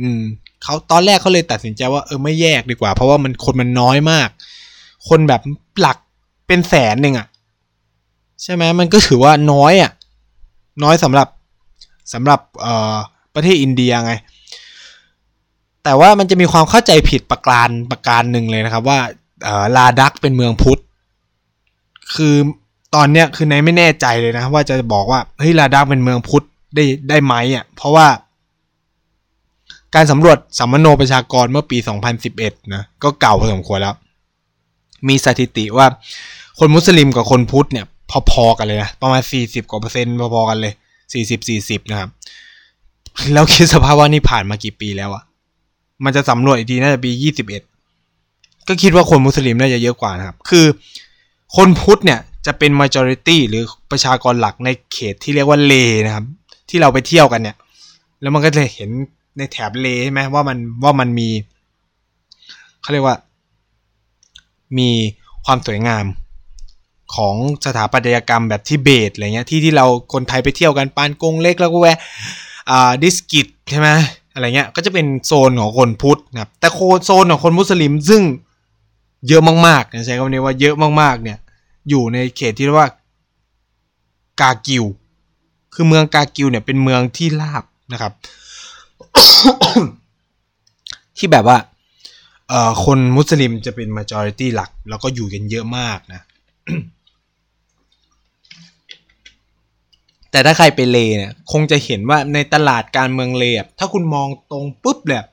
อืมเขาตอนแรกเขาเลยตัดสินใจว่าเออไม่แยกดีกว่า เพราะว่ามันคนมันน้อยมาก คนแบบหลักเป็นแสนหนึ่งอะใช่ไหมมันก็ถือว่าน้อยอะน้อยสำหรับสำหรับประเทศอินเดียไง แต่ว่ามันจะมีความเข้าใจผิดประการประการหนึ่งเลยนะครับ ว่าลาดักเป็นเมืองพุทธ คือตอนเนี้ยคือในไม่แน่ใจเลยนะ ว่าจะบอกว่าเฮ้ยลาดักเป็นเมืองพุทธได้ได้ไหมอะเพราะว่า การสำรวจสัมมโนประชากรเมื่อปี 2011 นะ ก็เก่าพอสมควรแล้ว มีสถิติว่า คนมุสลิมกับคนพุทธเนี่ยพอๆกันเลยนะประมาณ 40 กว่าเปอร์เซ็นต์พอๆกันเลย 40 40 นะครับ แล้วคิดสภาพว่านี่ผ่านมากี่ปีแล้วอะมันจะสำรวจอีกทีน่าจะปี 21 ก็คิดว่าคนมุสลิมน่าจะเยอะกว่านะครับ คือคนพุทธเนี่ยจะเป็น majority หรือประชากรหลักในเขตที่เรียกว่าเลนะครับ ที่เราไปเที่ยวกันเนี่ย แล้วมันก็จะเห็นในแถบเลใช่ไหมว่ามันว่ามันมีเขาเรียกว่า มีความสวยงามของสถาปัตยกรรมแบบทิเบตอะไรเงี้ยที่ที่เราคนไทยไปเที่ยวกันปานกงเล็กแล้วก็แวะอ่าดิสกิตใช่ไหมอะไรเงี้ยก็จะเป็นโซนของคนพุทธนะครับแต่โซนของคนมุสลิมซึ่งเยอะมากๆใช้คำนี้ว่าเยอะมากๆเนี่ยอยู่ในเขตที่เรียกว่ากากิว คือเมืองกากิวเนี่ยเป็นเมืองที่ลาบนะครับ ที่แบบว่า คนมุสลิมจะเป็น majority หลัก แล้วก็อยู่กันเยอะมากนะ แต่ถ้าใครไปเลเนี่ยคงจะเห็นว่าในตลาดการเมืองเลถ้าคุณมองตรงปุ๊บเลย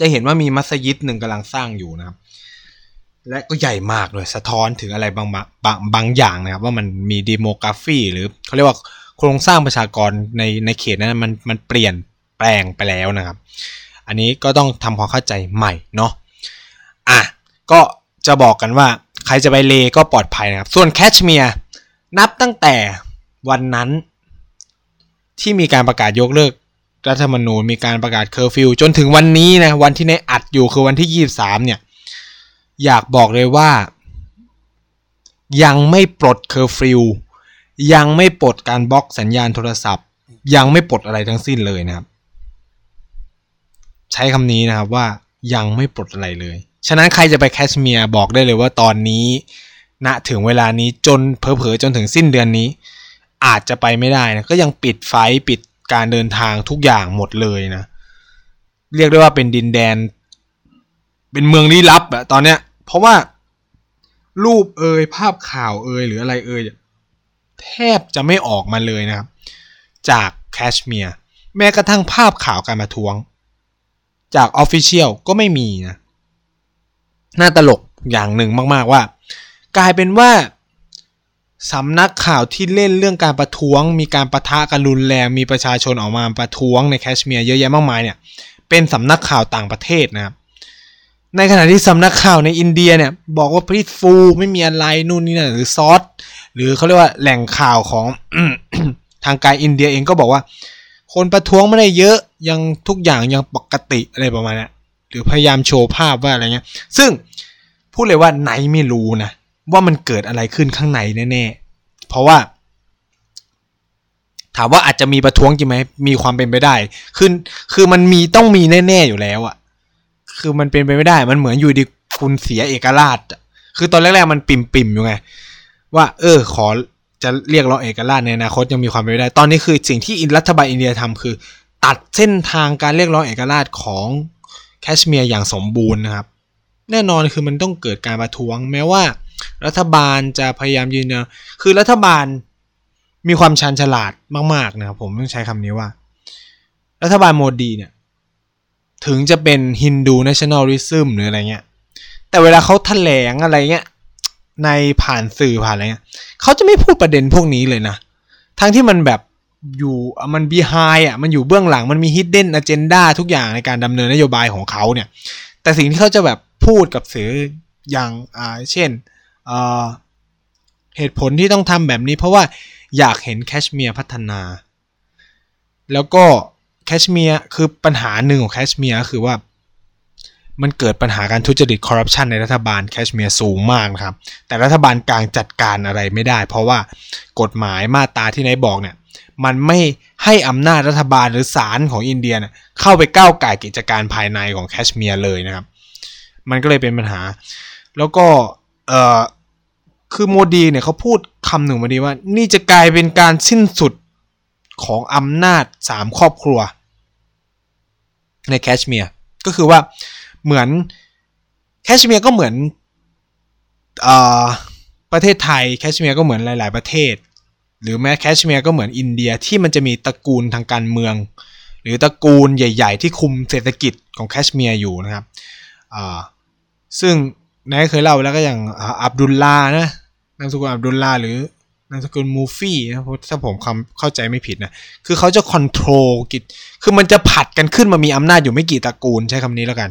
จะเห็นว่ามีมัสยิดหนึ่งกำลังสร้างอยู่นะครับ และก็ใหญ่มากเลยสะท้อนถึงอะไรบางบางบางอย่างนะครับ ว่ามันมีดีโมกราฟีหรือเขาเรียกว่าโครงสร้างประชากรในในเขตนั้นมันมันเปลี่ยนแปลงไปแล้วนะครับ อันนี้ก็ต้องทำความเข้าใจใหม่เนาะ อะก็จะบอกกันว่าใครจะไปเลห์ก็ปลอดภัยนะครับ ส่วนแคชเมียร์นับตั้งแต่วันนั้น ที่มีการประกาศยกเลิกรัฐธรรมนูญมีการประกาศเคอร์ฟิวจนถึงวันนี้นะวันที่ไนท์อัดอยู่คือวันที่ 23 เนี่ย อยากบอกเลยว่า ยังไม่ปลดเคอร์ฟิวยังไม่ปลดการบล็อกสัญญาณโทรศัพท์ ยังไม่ปลดอะไรทั้งสิ้นเลยนะครับ ใช้คำนี้นะครับว่ายังไม่ปลดอะไรเลย ฉะนั้นใครจะไปแคชเมียร์บอกได้เลยว่าตอนนี้ณนะถึงเวลานี้จนเผลอๆจนถึงสิ้นเดือนนี้ อาจจะไปไม่ได้นะก็ยังปิดไฟปิดการเดินทางทุกอย่างหมดเลยนะ เรียกได้ว่าเป็นดินแดน เป็นเมืองลี้ลับอะตอนเนี้ย เพราะว่ารูปเอ่ยภาพข่าวเอ่ยหรืออะไรเอ่ยแทบจะไม่ออกมาเลยนะครับ จากแคชเมียร์แม้กระทั่งภาพข่าวการมาทวง จากออฟฟิเชียลก็ไม่มีนะ น่าตลกอย่างหนึ่งมาก ๆว่า กลายเป็นว่าสำนักข่าวที่เล่นเรื่องการประท้วง มีการประทะกันรุนแรงมีประชาชนออกมาประท้วงในแคชเมียร์เยอะแยะมากมายเนี่ยเป็นสำนักข่าวต่างประเทศนะครับในขณะที่สำนักข่าวในอินเดียเนี่ยบอกว่าพริตฟูไม่มีอะไรนู่นนี่นั่นหรือซอสหรือเขาเรียกว่าแหล่งข่าวของทางการอินเดียเองก็บอกว่า คนประท้วงไม่ได้เยอะยังทุกอย่างยังปกติอะไรประมาณนี้ หรือพยายามโชว์ภาพว่าอะไรเงี้ย ซึ่งพูดเลยว่าไนไม่รู้นะว่ามันเกิดอะไรขึ้นข้างในแน่ๆ เพราะว่า ถามว่าอาจจะมีประท้วงจริงไหมมีความเป็นไปได้ คือคือมันมีต้องมีแน่ๆอยู่แล้วอะคือมันเป็นไปไม่ได้ มันเหมือนอยู่ดีคุณเสียเอกราชคือตอนแรกๆมันปิ่มๆอยู่ไงว่า เออ ขอจะเรียกร้องเอกราชในอนาคตยังมีความเป็นไปได้ ตอนนี้คือสิ่งที่รัฐบาลอินเดียทำคือ ตัดเส้นทางการเรียกร้องเอกราชของ แคชเมียร์อย่างสมบูรณ์นะครับ แน่นอนคือมันต้องเกิดการประท้วง แม้ว่า รัฐบาลจะพยายามยืนยันคือรัฐบาลมีความชาญฉลาดมาก ๆ นะครับ ผมต้องใช้คำนี้ว่า รัฐบาลโมดีเนี่ย ถึงจะเป็น Hindu nationalism หรืออะไรเงี้ย แต่เวลาเขาแถลงอะไรเงี้ย ในผ่านสื่อผ่านอะไรเงี้ยเขาจะไม่พูดประเด็นพวกนี้เลยนะ ทั้งที่มันแบบ อยู่มันบีไฮอะมันอยู่เบื้องหลังมันมี hidden agenda ทุกอย่างในการดำเนินนโยบายของเขาเนี่ย แต่สิ่งที่เขาจะแบบพูดกับสื่ออย่างอ่าเช่นเหตุผลที่ต้องทำแบบนี้เพราะว่าอยากเห็นแคชเมียร์พัฒนา แล้วก็แคชเมียร์คือปัญหาหนึ่งของแคชเมียร์คือว่ามันเกิดปัญหาการทุจริตคอร์รัปชันในรัฐบาลแคชเมียร์สูงมากนะครับ แต่รัฐบาลกลางจัดการอะไรไม่ได้ เพราะว่ากฎหมายมาตราที่นายบอกเนี่ย มันไม่ให้อำนาจรัฐบาลหรือศาลของอินเดียเข้าไปก้าวไก่กิจการภายในของแคชเมียร์เลยนะครับ มันก็เลยเป็นปัญหา แล้วก็เออคือโมดีเนี่ยเขาพูดคำหนึ่งมาดีว่า นี่จะกลายเป็นการสิ้นสุดของอำนาจสามครอบครัว ในแคชเมียร์ก็คือว่าเหมือนแคชเมียร์ก็เหมือนประเทศไทยแคชเมียร์ก็เหมือนหลาย ๆ ประเทศ หรือแม้แคชเมียร์ก็เหมือนอินเดียที่มันจะมีตระกูลทางการเมือง หรือตระกูลใหญ่ ๆ ที่คุมเศรษฐกิจของแคชเมียร์อยู่นะครับซึ่งนายเคยเล่าแล้วก็อย่างอับดุลลานะนามสกุลอับดุลลาหรือนามสกุลมุฟตีนะถ้าผมจำเข้าใจไม่ผิดนะ คือเขาจะ control กิจ คือมันจะผลัดกันขึ้นมามีอำนาจอยู่ไม่กี่ตระกูลใช้คำนี้แล้วกัน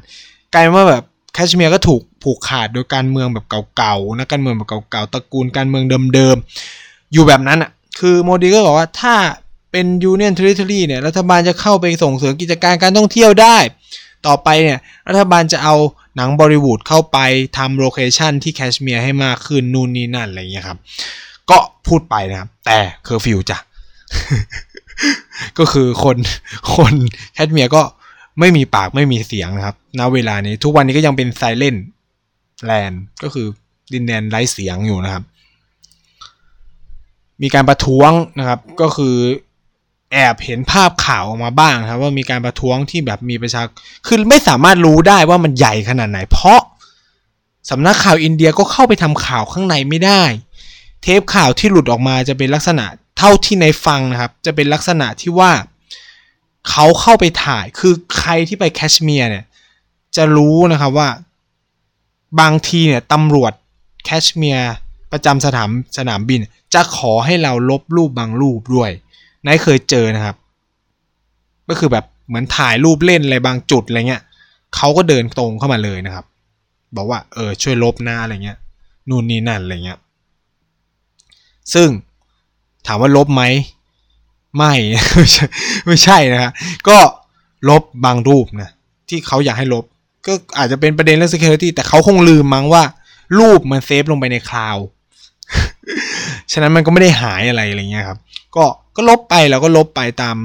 กลายว่าแบบแคชเมียร์ก็ถูกผูกขาดโดยการเมืองแบบเก่าๆนะการเมืองแบบเก่าๆตระกูลการเมืองเดิมๆอยู่แบบนั้นอะ คือโมดีก็บอกว่าถ้าเป็น Union Territory เนี่ยรัฐบาลจะเข้าไปส่งเสริมกิจการการท่องเที่ยวได้ ต่อไปเนี่ยรัฐบาลจะเอาหนังบอลลีวูดเข้าไปทำ location ที่แคชเมียร์ให้มากขึ้นนู่นนี่นั่นอะไรเงี้ยครับ ก็พูดไปนะครับ แต่เคอร์ฟิวจ้ะก็คือคนคนแคชเมียร์ก็ไม่มีปากไม่มีเสียงนะครับณเวลานี้ทุกวันนี้ก็ยังเป็น silent land ก็คือดินแดนไร้เสียงอยู่นะครับ มีการประท้วงนะครับก็คือแอบเห็นภาพข่าวออกมาบ้างครับว่ามีการประท้วงที่แบบมีประชาคือไม่สามารถรู้ได้ว่ามันใหญ่ขนาดไหน เพราะสำนักข่าวอินเดียก็เข้าไปทำข่าวข้างในไม่ได้ เทปข่าวที่หลุดออกมาจะเป็นลักษณะเท่าที่นายฟังนะครับ จะเป็นลักษณะที่ว่าเขาเข้าไปถ่ายคือใครที่ไปแคชเมียร์เนี่ยจะรู้นะครับว่า บางทีเนี่ยตำรวจแคชเมียร์ ประจำสนามสนามบิน จะขอให้เราลบรูปบางรูปด้วยนายเคยเจอนะครับ ก็คือแบบเหมือนถ่ายรูปเล่นอะไรบางจุดอะไรเงี้ยเขาก็เดินตรงเข้ามาเลยนะครับ บอกว่าเออช่วยลบหน้าอะไรเงี้ยนู่นนี่นั่นอะไรเงี้ยซึ่งถามว่าลบไหมไม่ไม่ใช่นะฮะก็ลบบางรูปนะที่เขาอยากให้ลบ ก็อาจจะเป็นประเด็นเรื่อง security แต่เขาคงลืมมั้งว่า รูปมันเซฟลงไปในคลาว ฉะนั้นมันก็ไม่ได้หายอะไรอะไรเงี้ยครับ ก็ก็ลบไปแล้วก็ลบไปตาม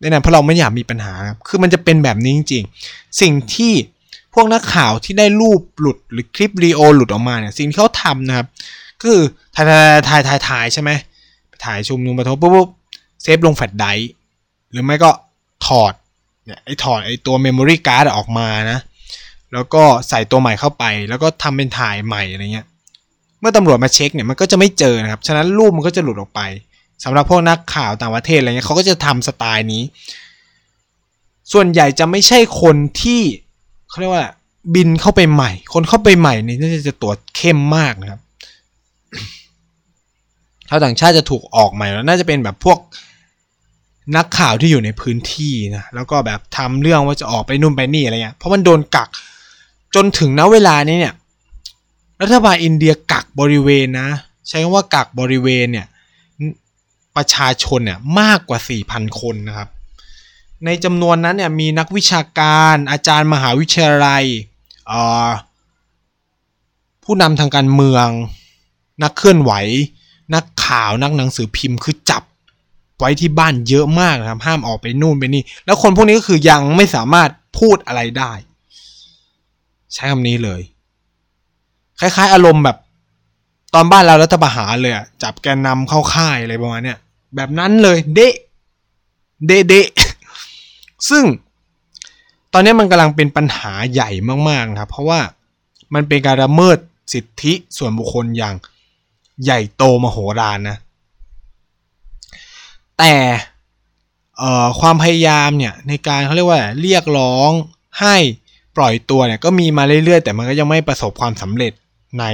นี่นะเพราะเราไม่อยากมีปัญหาครับคือมันจะเป็นแบบนี้จริงๆ สิ่งที่พวกนักข่าวที่ได้รูปหลุดหรือคลิปวิดีโอหลุดออกมาเนี่ยสิ่งที่เขาทำนะครับ ก็คือถ่ายถ่ายถ่ายถ่ายใช่ไหมถ่ายชุมนุมประท้วงปุ๊บ save ลง flash drive หรือไม่ก็ถอดเนี่ยไอ้ถอดไอ้ตัว memory card ออกมานะ แล้วก็ใส่ตัวใหม่เข้าไป แล้วก็ทำเป็นถ่ายใหม่อะไรเงี้ย เมื่อตำรวจมาเช็คเนี่ยมันก็จะไม่เจอนะครับ ฉะนั้นรูปมันก็จะหลุดออกไปสำหรับพวกนักข่าวต่างประเทศอะไรเงี้ยเขาก็จะทำสไตล์นี้ ส่วนใหญ่จะไม่ใช่คนที่เขาเรียกว่าบินเข้าไปใหม่ คนเข้าไปใหม่นี่น่าจะตรวจเข้มมากนะครับชาวต่างชาติจะถูกออกใหม่แล้วน่าจะเป็นแบบพวกนักข่าวที่อยู่ในพื้นที่นะแล้วก็แบบทำเรื่องว่าจะออกไปนู่นไปนี่อะไรเงี้ยเพราะมันโดนกักจนถึงณเวลานี้เนี่ย รัฐบาลอินเดียกักบริเวณนะ ใช้คำว่ากักบริเวณเนี่ยประชาชนเนี่ยมากกว่า 4,000 คนนะครับ ในจำนวนนั้นเนี่ยมีนักวิชาการอาจารย์มหาวิทยาลัยผู้นำทางการเมือง นักเคลื่อนไหว นักข่าวนักหนังสือพิมพ์คือจับไว้ที่บ้านเยอะมากครับ ห้ามออกไปนู่นไปนี่ แล้วคนพวกนี้ก็คือยังไม่สามารถพูดอะไรได้ ใช้คำนี้เลย คล้าย ๆ อารมณ์แบบ ตอนบ้านเรารัฐประหารเลยอะจับแกนนำเข้าค่ายอะไรประมาณเนี้ยแบบนั้นเลย เดะเดะเดะซึ่งตอนนี้มันกำลังเป็นปัญหาใหญ่มากๆครับ เพราะว่ามันเป็นการละเมิดสิทธิส่วนบุคคลอย่างใหญ่โตมโหฬารนะ แต่ความพยายามเนี่ยในการเขาเรียกว่าเรียกร้องให้ปล่อยตัวเนี่ยก็มีมาเรื่อยๆ แต่มันก็ยังไม่ประสบความสำเร็จ ใน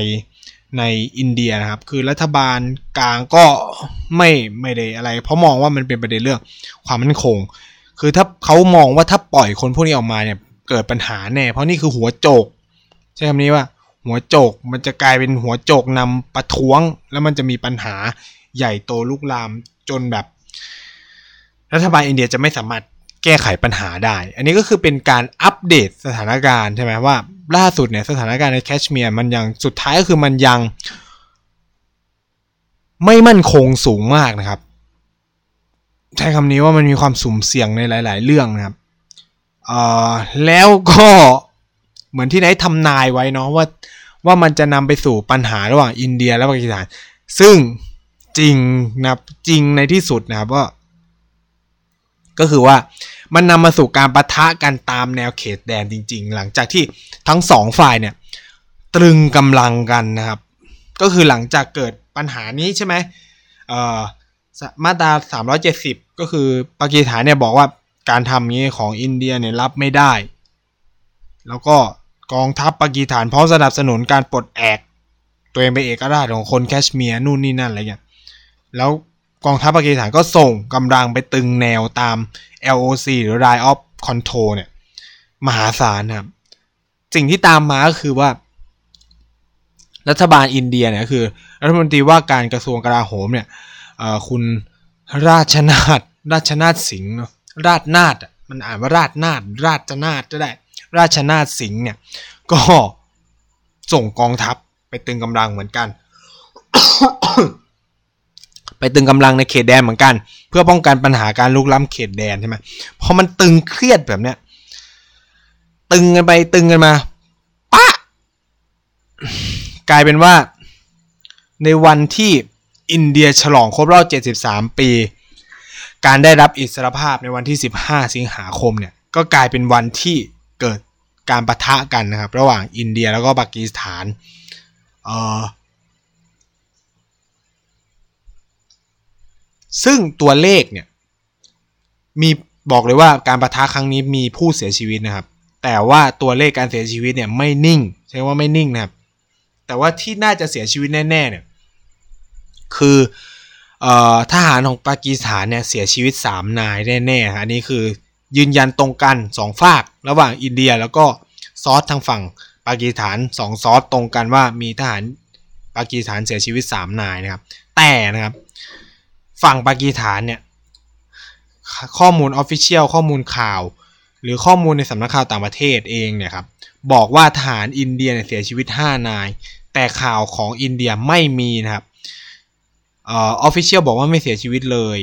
ในอินเดียนะครับ คือรัฐบาลกลางก็ไม่ไม่ได้อะไร เพราะมองว่ามันเป็นประเด็นเรื่องความมั่นคง คือถ้าเขามองว่าถ้าปล่อยคนพวกนี้ออกมาเนี่ยเกิดปัญหาแน่ เพราะนี่คือหัวโจกใช่คำนี้ว่า หัวโจกมันจะกลายเป็นหัวโจกนำประท้วง แล้วมันจะมีปัญหาใหญ่โตลุกลามจนแบบ รัฐบาลอินเดียจะไม่สามารถ แก้ไขปัญหาได้ อันนี้ก็คือเป็นการอัปเดตสถานการณ์ใช่ไหมว่าล่าสุดเนี่ยสถานการณ์ในแคชเมียร์มันยังสุดท้ายก็คือมันยัง ไม่มั่นคงสูงมากนะครับ ใช้คำนี้ว่ามันมีความสุ่มเสี่ยงในหลาย ๆ เรื่องนะครับแล้วก็เหมือนที่ไนท์ทำนายไว้เนาะว่าว่ามันจะนำไปสู่ปัญหาระหว่างอินเดียและปากีสถาน ซึ่งจริงนะจริงในที่สุดนะครับว่าก็คือว่า มันนำมาสู่การประทะกันตามแนวเขตแดนจริง ๆ หลังจากที่ทั้งสองฝ่ายเนี่ยตรึงกำลังกันนะครับ ก็คือหลังจากเกิดปัญหานี้ใช่ไหมมาตรา 370 ก็คือปากีสถานเนี่ยบอกว่าการทำนี้ของอินเดียเนี่ยรับไม่ได้ แล้วก็กองทัพปากีสถานพร้อมสนับสนุนการปลดแอก ตัวเองเป็นเอกราชของคนแคชเมียร์นู่นนี่นั่นอะไรเงี้ยแล้ว กองทัพปากีสถานก็ส่งกำลังไปตึงแนวตาม LOC หรือ Line of Control เนี่ย มหาศาลครับ สิ่งที่ตามมาก็คือว่า รัฐบาลอินเดียเนี่ยคือ รัฐมนตรีว่าการกระทรวงกลาโหมเนี่ยคุณราชนาทราชนาทสิงห์ราชนาทมันอ่านว่าราชนาทราชนาทก็ได้ ราชนาทสิงห์เนี่ย ก็ส่งกองทัพไปตึงกำลังเหมือนกัน ไปตึงกำลังในเขตแดนเหมือนกัน เพื่อป้องกันปัญหาการลุกล้ำเขตแดนใช่ไหมพอมันตึงเครียดแบบเนี้ยตึงกันไปตึงกันมาปะกลายเป็นว่า ในวันที่อินเดียฉลองครบรอบ 73 ปี การได้รับอิสรภาพในวันที่ 15 สิงหาคมเนี่ยก็กลายเป็นวันที่เกิดการประทะกันนะครับ ระหว่างอินเดียแล้วก็ปากีสถาน เอ่อ ซึ่งตัวเลขเนี่ยมีบอกเลยว่าการประทะครั้งนี้มีผู้เสียชีวิตนะครับ แต่ว่าตัวเลขการเสียชีวิตเนี่ยไม่นิ่ง ใช่ว่าไม่นิ่งนะครับ แต่ว่าที่น่าจะเสียชีวิตแน่ๆเนี่ยคืออทหารของปากีสถานเนี่ยเสียชีวิต 3 นายแน่ๆอันนี้คือยืนยันตรงกัน 2 ฝาก ระหว่างอินเดียแล้วก็ซอสทางฝั่งปากีสถาน2ซอสตรงกันว่ามีทหารปากีสถานเสียชีวิต 3 นายนะครับ แต่นะครับ ฝั่งปากีสถานเนี่ยข้อมูลออฟฟิเชียลข้อมูลข่าว หรือข้อมูลในสำนักข่าวต่างประเทศเองเนี่ยครับบอกว่าทหารอินเดียเสียชีวิต 5 นาย แต่ข่าวของอินเดียไม่มีนะครับ official บอกว่าไม่เสียชีวิตเลย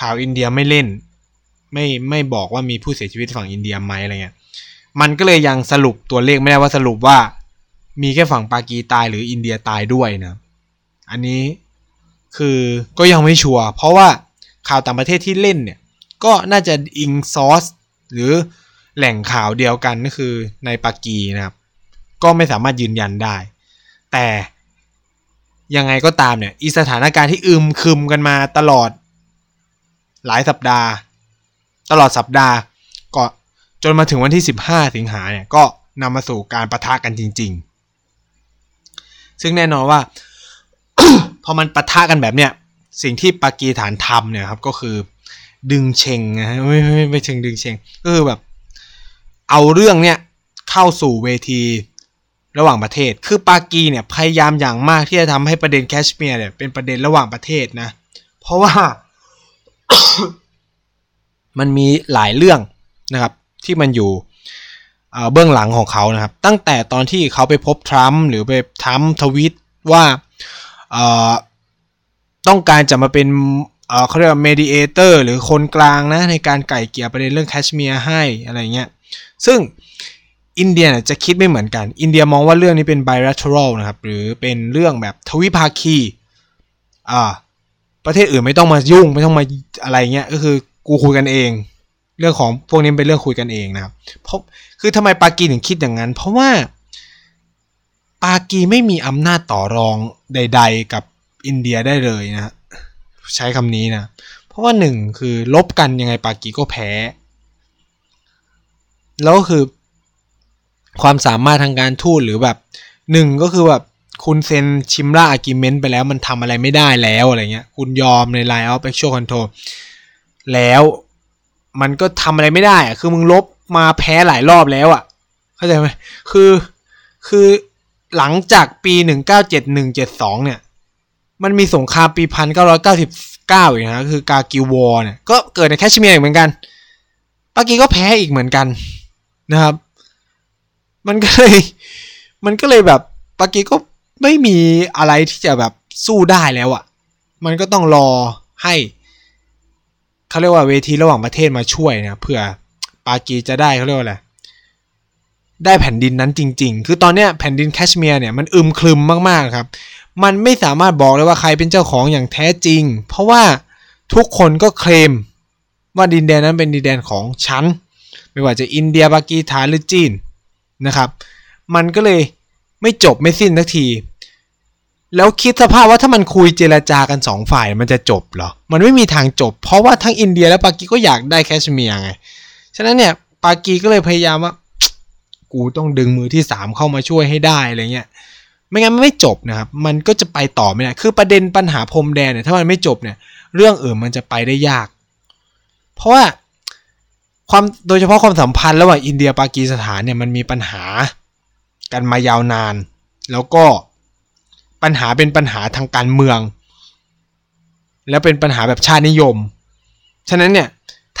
ข่าวอินเดียไม่เล่น ไม่ไม่บอกว่ามีผู้เสียชีวิตฝั่งอินเดียไหมอะไรเงี้ยมันก็เลยยังสรุปตัวเลขไม่ได้ว่าสรุปว่า มีแค่ฝั่งปากีตายหรืออินเดียตายด้วยนะ อันนี้ คือก็ยังไม่ชัวร์เพราะว่าข่าวต่างประเทศที่เล่นเนี่ยก็น่าจะอิงซอสหรือแหล่งข่าวเดียวกันก็คือในปากีนะครับ ก็ไม่สามารถยืนยันได้ แต่ยังไงก็ตามเนี่ยอีสถานการณ์ที่อึมครึมกันมาตลอด หลายสัปดาห์ ตลอดสัปดาห์ก็จนมาถึงวันที่ 15 สิงหาเนี่ยก็นำมาสู่การประทะกันจริง ๆ ซึ่งแน่นอนว่า อมันปะทะกันแบบเนี้ยสิ่งที่ปากีฐานทำเนี่ยครับก็คือดึงเชงนะฮะไม่ไม่ไม่เชงดึงเชงก็คือแบบ เอาเรื่องเนี้ยเข้าสู่เวทีระหว่างประเทศ คือปากีเนี่ยพยายามอย่างมากที่จะทำให้ประเด็นแคชเมียร์เนี่ยเป็นประเด็นระหว่างประเทศนะ เพราะว่า มันมีหลายเรื่องนะครับ ที่มันอยู่เบื้องหลังของเขานะครับ ตั้งแต่ตอนที่เขาไปพบทรัมป์หรือไปทรัมป์ทวีตว่า ต้องการจะมาเป็นเขาเรียกว่า mediator หรือคนกลางนะในการไกล่เกลี่ยประเด็นเรื่องแคชเมียร์ให้อะไรเงี้ยซึ่งอินเดียจะคิดไม่เหมือนกัน อินเดียมองว่าเรื่องนี้เป็น bilateral นะครับ หรือเป็นเรื่องแบบทวิภาคี อ่า ประเทศอื่นไม่ต้องมายุ่ง ไม่ต้องมาอะไรเงี้ย ก็คือกูคุยกันเอง เรื่องของพวกนี้เป็นเรื่องคุยกันเองนะครับ เพราะ คือทำไมปากีถึงคิดอย่างนั้น เพราะว่า ปากีไม่มีอำนาจต่อรองใด ๆ กับอินเดียได้เลยนะใช้คำนี้นะ เพราะว่าหนึ่งคือลบกันยังไงปากีก็แพ้ แล้วคือความสามารถทางการทูตหรือแบบหนึ่งก็คือแบบคุณเซ็นชิมราอากิเมนต์ไปแล้วมันทำอะไรไม่ได้แล้วอะไรเงี้ย คุณยอมใน Line of Actual Control แล้วมันก็ทำอะไรไม่ได้อะคือมึงลบมาแพ้หลายรอบแล้วอะเข้าใจไหมคือคือ หลังจากปี1971-72เนี่ย มันมีสงครามปี1999อีกนะคือกากิวอร์เนี่ยก็เกิดในแคชเมียร์เหมือนกันปากีก็แพ้อีกเหมือนกันนะครับ มันก็เลยมันก็เลยแบบปากีก็ไม่มีอะไรที่จะแบบสู้ได้แล้วอะ่ะ มันก็ต้องรอให้เขาเรียกว่าเวทีระหว่างประเทศมาช่วยนะเพื่อปากีจะได้เขาเรียกว่าอะไร ได้แผ่นดินนั้นจริง ๆ คือตอนเนี้ยแผ่นดินแคชเมียร์เนี่ยมันอึมครึมมากๆครับ มันไม่สามารถบอกเลยว่าใครเป็นเจ้าของอย่างแท้จริง เพราะว่าทุกคนก็เคลมว่าดินแดนนั้นเป็นดินแดนของฉัน ไม่ว่าจะอินเดียปากีสถานหรือจีนนะครับ มันก็เลยไม่จบไม่สิ้นสักที แล้วคิดสภาพว่าถ้ามันคุยเจรจากันสองฝ่ายมันจะจบเหรอ มันไม่มีทางจบ เพราะว่าทั้งอินเดียและปากีก็อยากได้แคชเมียร์ไง ฉะนั้นเนี่ยปากีก็เลยพยายามว่า กูต้องดึงมือที่สามเข้ามาช่วยให้ได้อะไรเงี้ยไม่งั้นมันไม่จบนะครับ มันก็จะไปต่อไม่ได้ คือประเด็นปัญหาพรมแดนเนี่ย ถ้ามันไม่จบเนี่ย เรื่องอื่นมันจะไปได้ยาก เพราะว่าความ โดยเฉพาะความสัมพันธ์ระหว่างอินเดียปากีสถานเนี่ยมันมีปัญหากันมายาวนาน แล้วก็ปัญหาเป็นปัญหาทางการเมือง แล้วเป็นปัญหาแบบชาตินิยม ฉะนั้นเนี่ย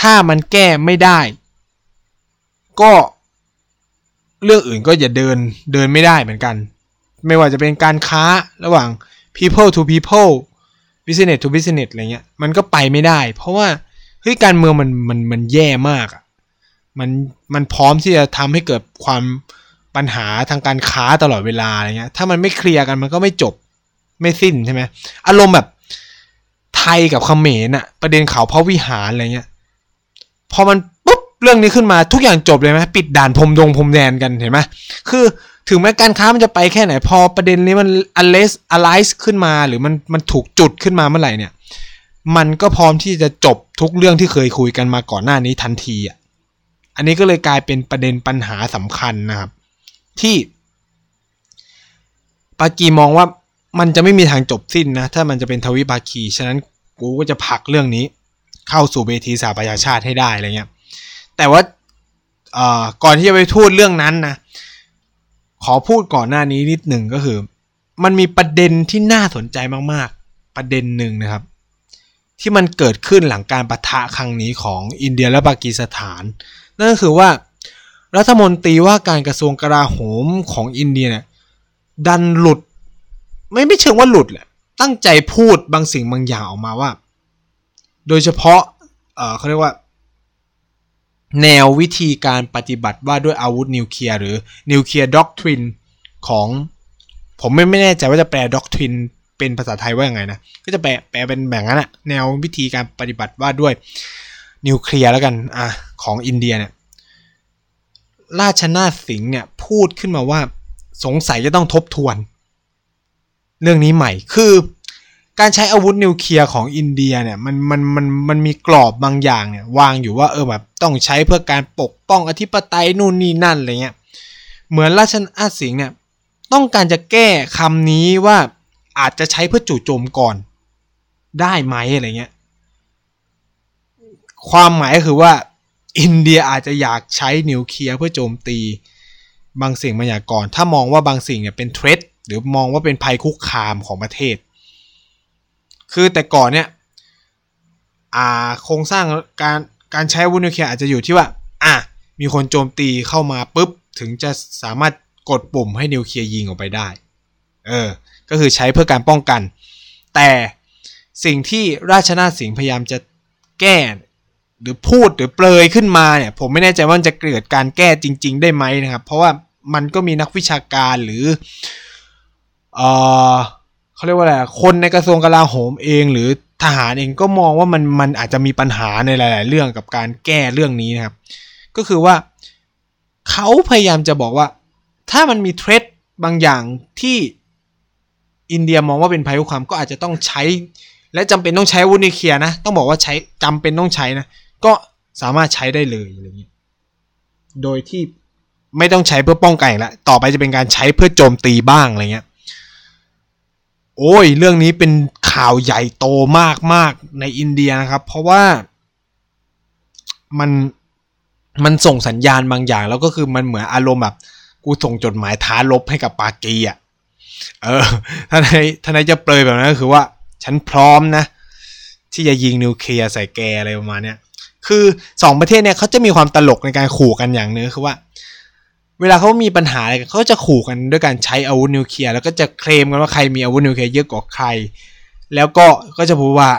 ถ้ามันแก้ไม่ได้ ก็ เรื่องอื่นก็อย่าเดินเดินไม่ได้เหมือนกัน ไม่ว่าจะเป็นการค้าระหว่าง people to people business to business อะไรเงี้ยมันก็ไปไม่ได้ เพราะว่าเฮ้ยการเมืองมันมันมันแย่มากอะมันมันพร้อมที่จะทำให้เกิดความปัญหาทางการค้าตลอดเวลาอะไรเงี้ย ถ้ามันไม่เคลียร์กันมันก็ไม่จบไม่สิ้นใช่ไหมอารมณ์แบบไทยกับเขมรน่ะประเด็นเขาพระวิหารอะไรเงี้ยพอมันปุ๊บ เรื่องนี้ขึ้นมาทุกอย่างจบเลยไหมปิดด่านพรมดงพรมแดนกันเห็นไหมคือถึงแม้การค้ามันจะไปแค่ไหน พอประเด็นนี้มัน unless arise ขึ้นมาหรือมันมันถูกจุดขึ้นมาเมื่อไหร่เนี่ย มันก็พร้อมที่จะจบทุกเรื่องที่เคยคุยกันมาก่อนหน้านี้ทันทีอะอันนี้ก็เลยกลายเป็นประเด็นปัญหาสำคัญนะครับ ที่ปากีมองว่ามันจะไม่มีทางจบสิ้นนะ ถ้ามันจะเป็นทวิภาคี ฉะนั้นกูก็จะผลักเรื่องนี้ เข้าสู่เวทีสหประชาชาติให้ได้อะไรเงี้ย แต่ว่าก่อนที่จะไปพูดเรื่องนั้นนะ ขอพูดก่อนหน้านี้นิดหนึ่งก็คือ มันมีประเด็นที่น่าสนใจมากๆ ประเด็นหนึ่งนะครับ ที่มันเกิดขึ้นหลังการประทะครั้งนี้ของอินเดียและปากีสถาน นั่นก็คือว่ารัฐมนตรีว่าการกระทรวงกลาโหมของอินเดียเนี่ยดันหลุด ไม่ไม่เชิงว่าหลุดแหละตั้งใจพูดบางสิ่งบางอย่างออกมาว่า โดยเฉพาะเออเขาเรียกว่า แนววิธีการปฏิบัติว่าด้วยอาวุธนิวเคลียร์หรือนิวเคลียร์ด็อกทรินของ ผมไม่ไม่แน่ใจว่าจะแปลด็อกทรินเป็นภาษาไทยว่ายังไงนะก็จะแปลแปลเป็นแบบนั้นอะแนววิธีการปฏิบัติว่าด้วยนิวเคลียร์แล้วกันอะของอินเดียเนี่ยราชนาสิงห์เนี่ยพูดขึ้นมาว่าสงสัยจะต้องทบทวน เรื่องนี้ใหม่คือการใช้อาวุธนิวเคลียร์ของอินเดียเนี่ยมันมันมันมันมีกรอบบางอย่างเนี่ยวางอยู่ว่าเออแบบ ต้องใช้เพื่อการปกป้องอธิปไตยนู่นนี่นั่นอะไรเงี้ยเหมือนราชอาสิงห์เนี่ยต้องการจะแก้คำนี้ว่าอาจจะใช้เพื่อจู่โจมก่อน ได้ไหมอะไรเงี้ยความหมายคือว่า อินเดียอาจจะอยากใช้นิวเคลียร์เพื่อโจมตี บางสิ่งบางอย่างก่อน ถ้ามองว่าบางสิ่งเนี่ยเป็นเทรดหรือมองว่าเป็นภัยคุกคามของประเทศ คือแต่ก่อนเนี่ยโครงสร้างการ การใช้วุธนิวเคลียร์อาจจะอยู่ที่ว่า อะ มีคนโจมตีเข้ามาปุ๊บ ถึงจะสามารถกดปุ่มให้นิวเคลียร์ยิงออกไปได้ เออ ก็คือใช้เพื่อการป้องกัน แต่สิ่งที่ราชนาสิงห์พยายามจะแก้ หรือพูดหรือเปลยขึ้นมาเนี่ย ผมไม่แน่ใจว่าจะเกิดการแก้จริง ๆ ได้ไหมนะครับ เพราะว่ามันก็มีนักวิชาการหรือเออเขาเรียกว่าอะไรคนในกระทรวงกลาโหมเองหรือ ทหารเองก็มองว่ามันมันอาจจะมีปัญหาในหลาย ๆ เรื่องกับการแก้เรื่องนี้นะครับ ก็คือว่าเขาพยายามจะบอกว่า ถ้ามันมีเทรดบางอย่างที่อินเดียมองว่าเป็นภัยคุกคามก็อาจจะต้องใช้ และจำเป็นต้องใช้วุนิเคลียนะ ต้องบอกว่าใช้จำเป็นต้องใช้นะ ก็สามารถใช้ได้เลยอะไรเงี้ยโดยที่ไม่ต้องใช้เพื่อป้องกันแล้วต่อไปจะเป็นการใช้เพื่อโจมตีบ้างอะไรเงี้ยโอ้ย เรื่องนี้เป็น ข่าวใหญ่โตมากมากในอินเดียนะครับ เพราะว่ามันมันส่งสัญญาณบางอย่าง แล้วก็คือมันเหมือนอารมณ์แบบกูส่งจดหมายท้าลบให้กับปากีอะเออท่านไหนท่านไหนจะเปลยแบบนั้นก็คือว่า ฉันพร้อมนะ ที่จะยิงนิวเคลียร์ใส่แกอะไรประมาณเนี้ยคือสองประเทศเนี่ยเขาจะมีความตลกในการขู่กันอย่างนึงคือว่า เวลาเขามีปัญหาอะไรเขาจะขู่กันด้วยการใช้อาวุธนิวเคลียร์แล้วก็จะเคลมกันว่าใครมีอาวุธนิวเคลียร์เยอะกว่าใคร แล้วก็ก็จะพูดว่า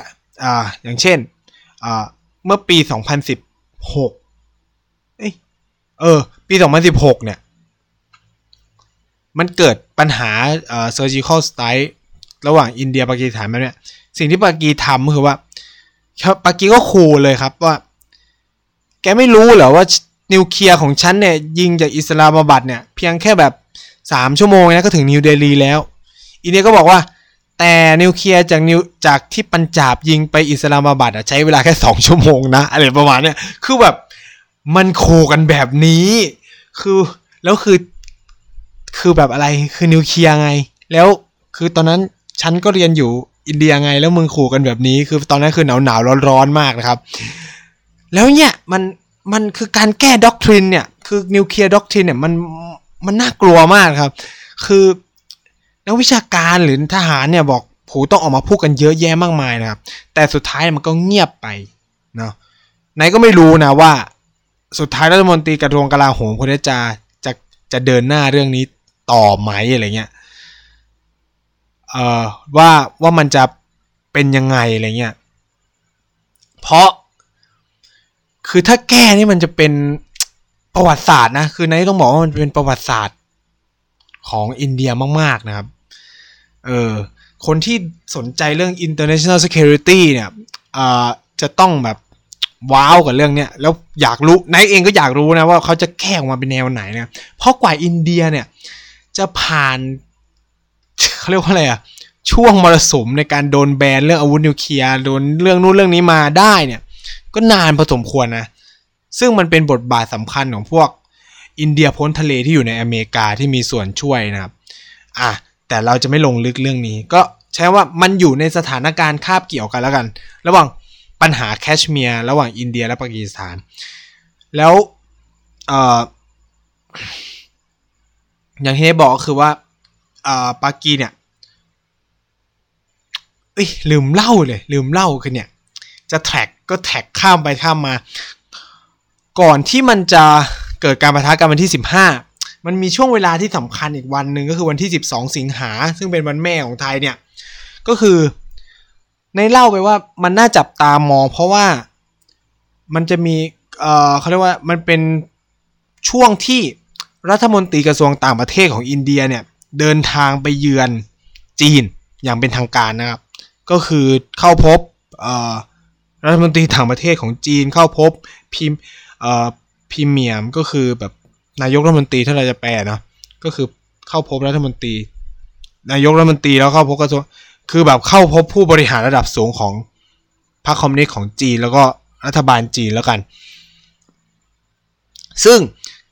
อ่าอย่างเช่นอ่าเมื่อปี 2016เอ้เออ ปี 2016 เนี่ย มันเกิดปัญหาเอ่อ surgical strike ระหว่างอินเดียปากีสถานมาเนี่ย สิ่งที่ปากีทำคือว่าปากีก็ขู่เลยครับว่า แกไม่รู้เหรอว่านิวเคลียร์ของฉันเนี่ย ยิงจากอิสลามาบัดเนี่ย เพียงแค่แบบสามชั่วโมงนะก็ถึงนิวเดลีแล้วอีเนี่ยก็บอกว่า แต่นิวเคลียร์จากนิวจากที่ปัญจาบยิงไปอิสลามาบัดอะใช้เวลาแค่สองชั่วโมงนะอะไรประมาณเนี้ยคือแบบมันขู่กันแบบนี้ คือแล้วคือคือแบบอะไรคือนิวเคลียร์ไง แล้วคือตอนนั้นฉันก็เรียนอยู่อินเดียไงแล้วมึงขู่กันแบบนี้ คือตอนนั้นคือหนาวหนาวร้อนร้อนมากนะครับ แล้วเนี่ยมันมันคือการแก้ด็อกทรินเนี่ยคือนิวเคลียร์ด็อกทรินเนี่ยมันมันน่ากลัวมากครับ คือ นักวิชาการหรือทหารเนี่ยบอกผูต้องออกมาพูดกันเยอะแยะมากมายนะครับ แต่สุดท้ายมันก็เงียบไปเนาะไหนก็ไม่รู้นะว่า สุดท้ายรัฐมนตรีกระทรวงกลาโหมคนนี้จะจะจะเดินหน้าเรื่องนี้ต่อไหมอะไรเงี้ยเอ่อว่าว่ามันจะเป็นยังไงอะไรเงี้ยเพราะ คือถ้าแก้นี่มันจะเป็นประวัติศาสตร์นะ คือไนต้องบอกว่ามันเป็นประวัติศาสตร์ของอินเดียมาก ๆ นะครับ เออคนที่สนใจเรื่อง international security เนี่ยจะต้องแบบว้าวกับเรื่องเนี้ยแล้วอยากรู้ไนเองก็อยากรู้นะว่าเขาจะแก้ออกมาเป็นแนวไหนเนะเพราะกว่าอินเดียเนี่ยจะผ่านเขาเรียกว่าอะไรอะช่วงมรสุมในการโดนแบนเรื่องอาวุธนิวเคลียร์โดนเรื่องนู้นเรื่องนี้มาได้เนี่ยก็นานพอสมควรนะ ซึ่งมันเป็นบทบาทสำคัญของพวกอินเดียพ้นทะเลที่อยู่ในอเมริกาที่มีส่วนช่วยนะครับ อะ แต่เราจะไม่ลงลึกเรื่องนี้ ก็ใช้ว่ามันอยู่ในสถานการณ์คาบเกี่ยวกันแล้วกัน ระหว่างปัญหาแคชเมียร์ระหว่างอินเดียและปากีสถาน แล้วออย่างที่ได้บอกก็คือว่าอ่าปากีเนี่ยเอ้ยลืมเล่าเลย ลืมเล่าคือเนี่ย จะแท็กก็แท็กข้ามไปข้ามมา ก่อนที่มันจะเกิดการประทะกันวันที่ 15 มันมีช่วงเวลาที่สำคัญอีกวันหนึ่งก็คือวันที่ 12 สิงหา ซึ่งเป็นวันแม่ของไทยเนี่ย ก็คือในเล่าไปว่ามันน่าจับตามองเพราะว่ามันจะมีเอ่อเขาเรียกว่ามันเป็นช่วงที่รัฐมนตรีกระทรวงต่างประเทศของอินเดียเนี่ยเดินทางไปเยือนจีนอย่างเป็นทางการนะครับ ก็คือเข้าพบรัฐมนตรีต่างประเทศของจีนเข้าพบพิมพิเมียมก็คือแบบ นายกรัฐมนตรีถ้าเราจะแปลเนาะก็คือเข้าพบรัฐมนตรี นายกรัฐมนตรีแล้วเข้าพบกระทรวงคือแบบเข้าพบผู้บริหารระดับสูงของพรรคคอมมิวนิสต์ของจีนแล้วก็รัฐบาลจีนแล้วกัน ซึ่ง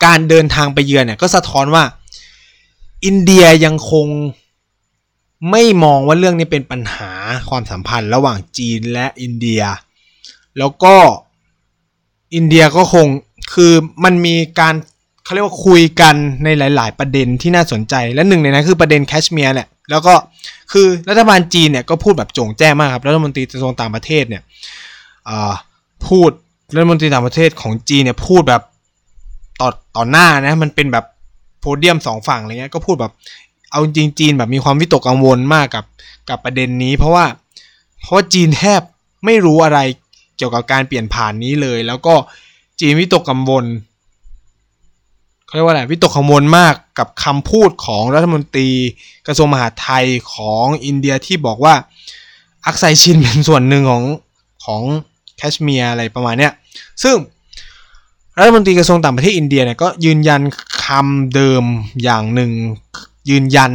การเดินทางไปเยือนเนี่ยก็สะท้อนว่า อินเดียยังคงไม่มองว่าเรื่องนี้เป็นปัญหาความสัมพันธ์ระหว่างจีนและอินเดีย แล้วก็อินเดียก็คงคือมันมีการ เขาเรียกว่าคุยกันในหลาย ๆ ประเด็นที่น่าสนใจ และหนึ่งในนั้นคือประเด็นแคชเมียร์แหละแล้วก็คือรัฐบาลจีนเนี่ยก็พูดแบบโจ่งแจ้งมากครับรัฐมนตรีกระทรวงต่างประเทศเนี่ยพูดรัฐมนตรีต่างประเทศของจีนเนี่ยพูดแบบต่อต่อหน้านะมันเป็นแบบโพเดียมสองฝั่งอะไรเงี้ยก็พูดแบบเอาจริงจีนแบบมีความวิตกกังวลมากกับกับประเด็นนี้ เพราะว่าเพราะจีนแทบไม่รู้อะไรเกี่ยวกับการเปลี่ยนผ่านนี้เลย แล้วก็จีนวิตกกังวล เขาเรียกว่าอะไรวิตกกังวลมากกับคำพูดของรัฐมนตรีกระทรวงมหาดไทยของอินเดียที่บอกว่าอักไซชินเป็นส่วนหนึ่งของของแคชเมียร์อะไรประมาณเนี้ยซึ่งรัฐมนตรีกระทรวงต่างประเทศอินเดียเนี่ยก็ยืนยันคำเดิมอย่างหนึ่งยืนยัน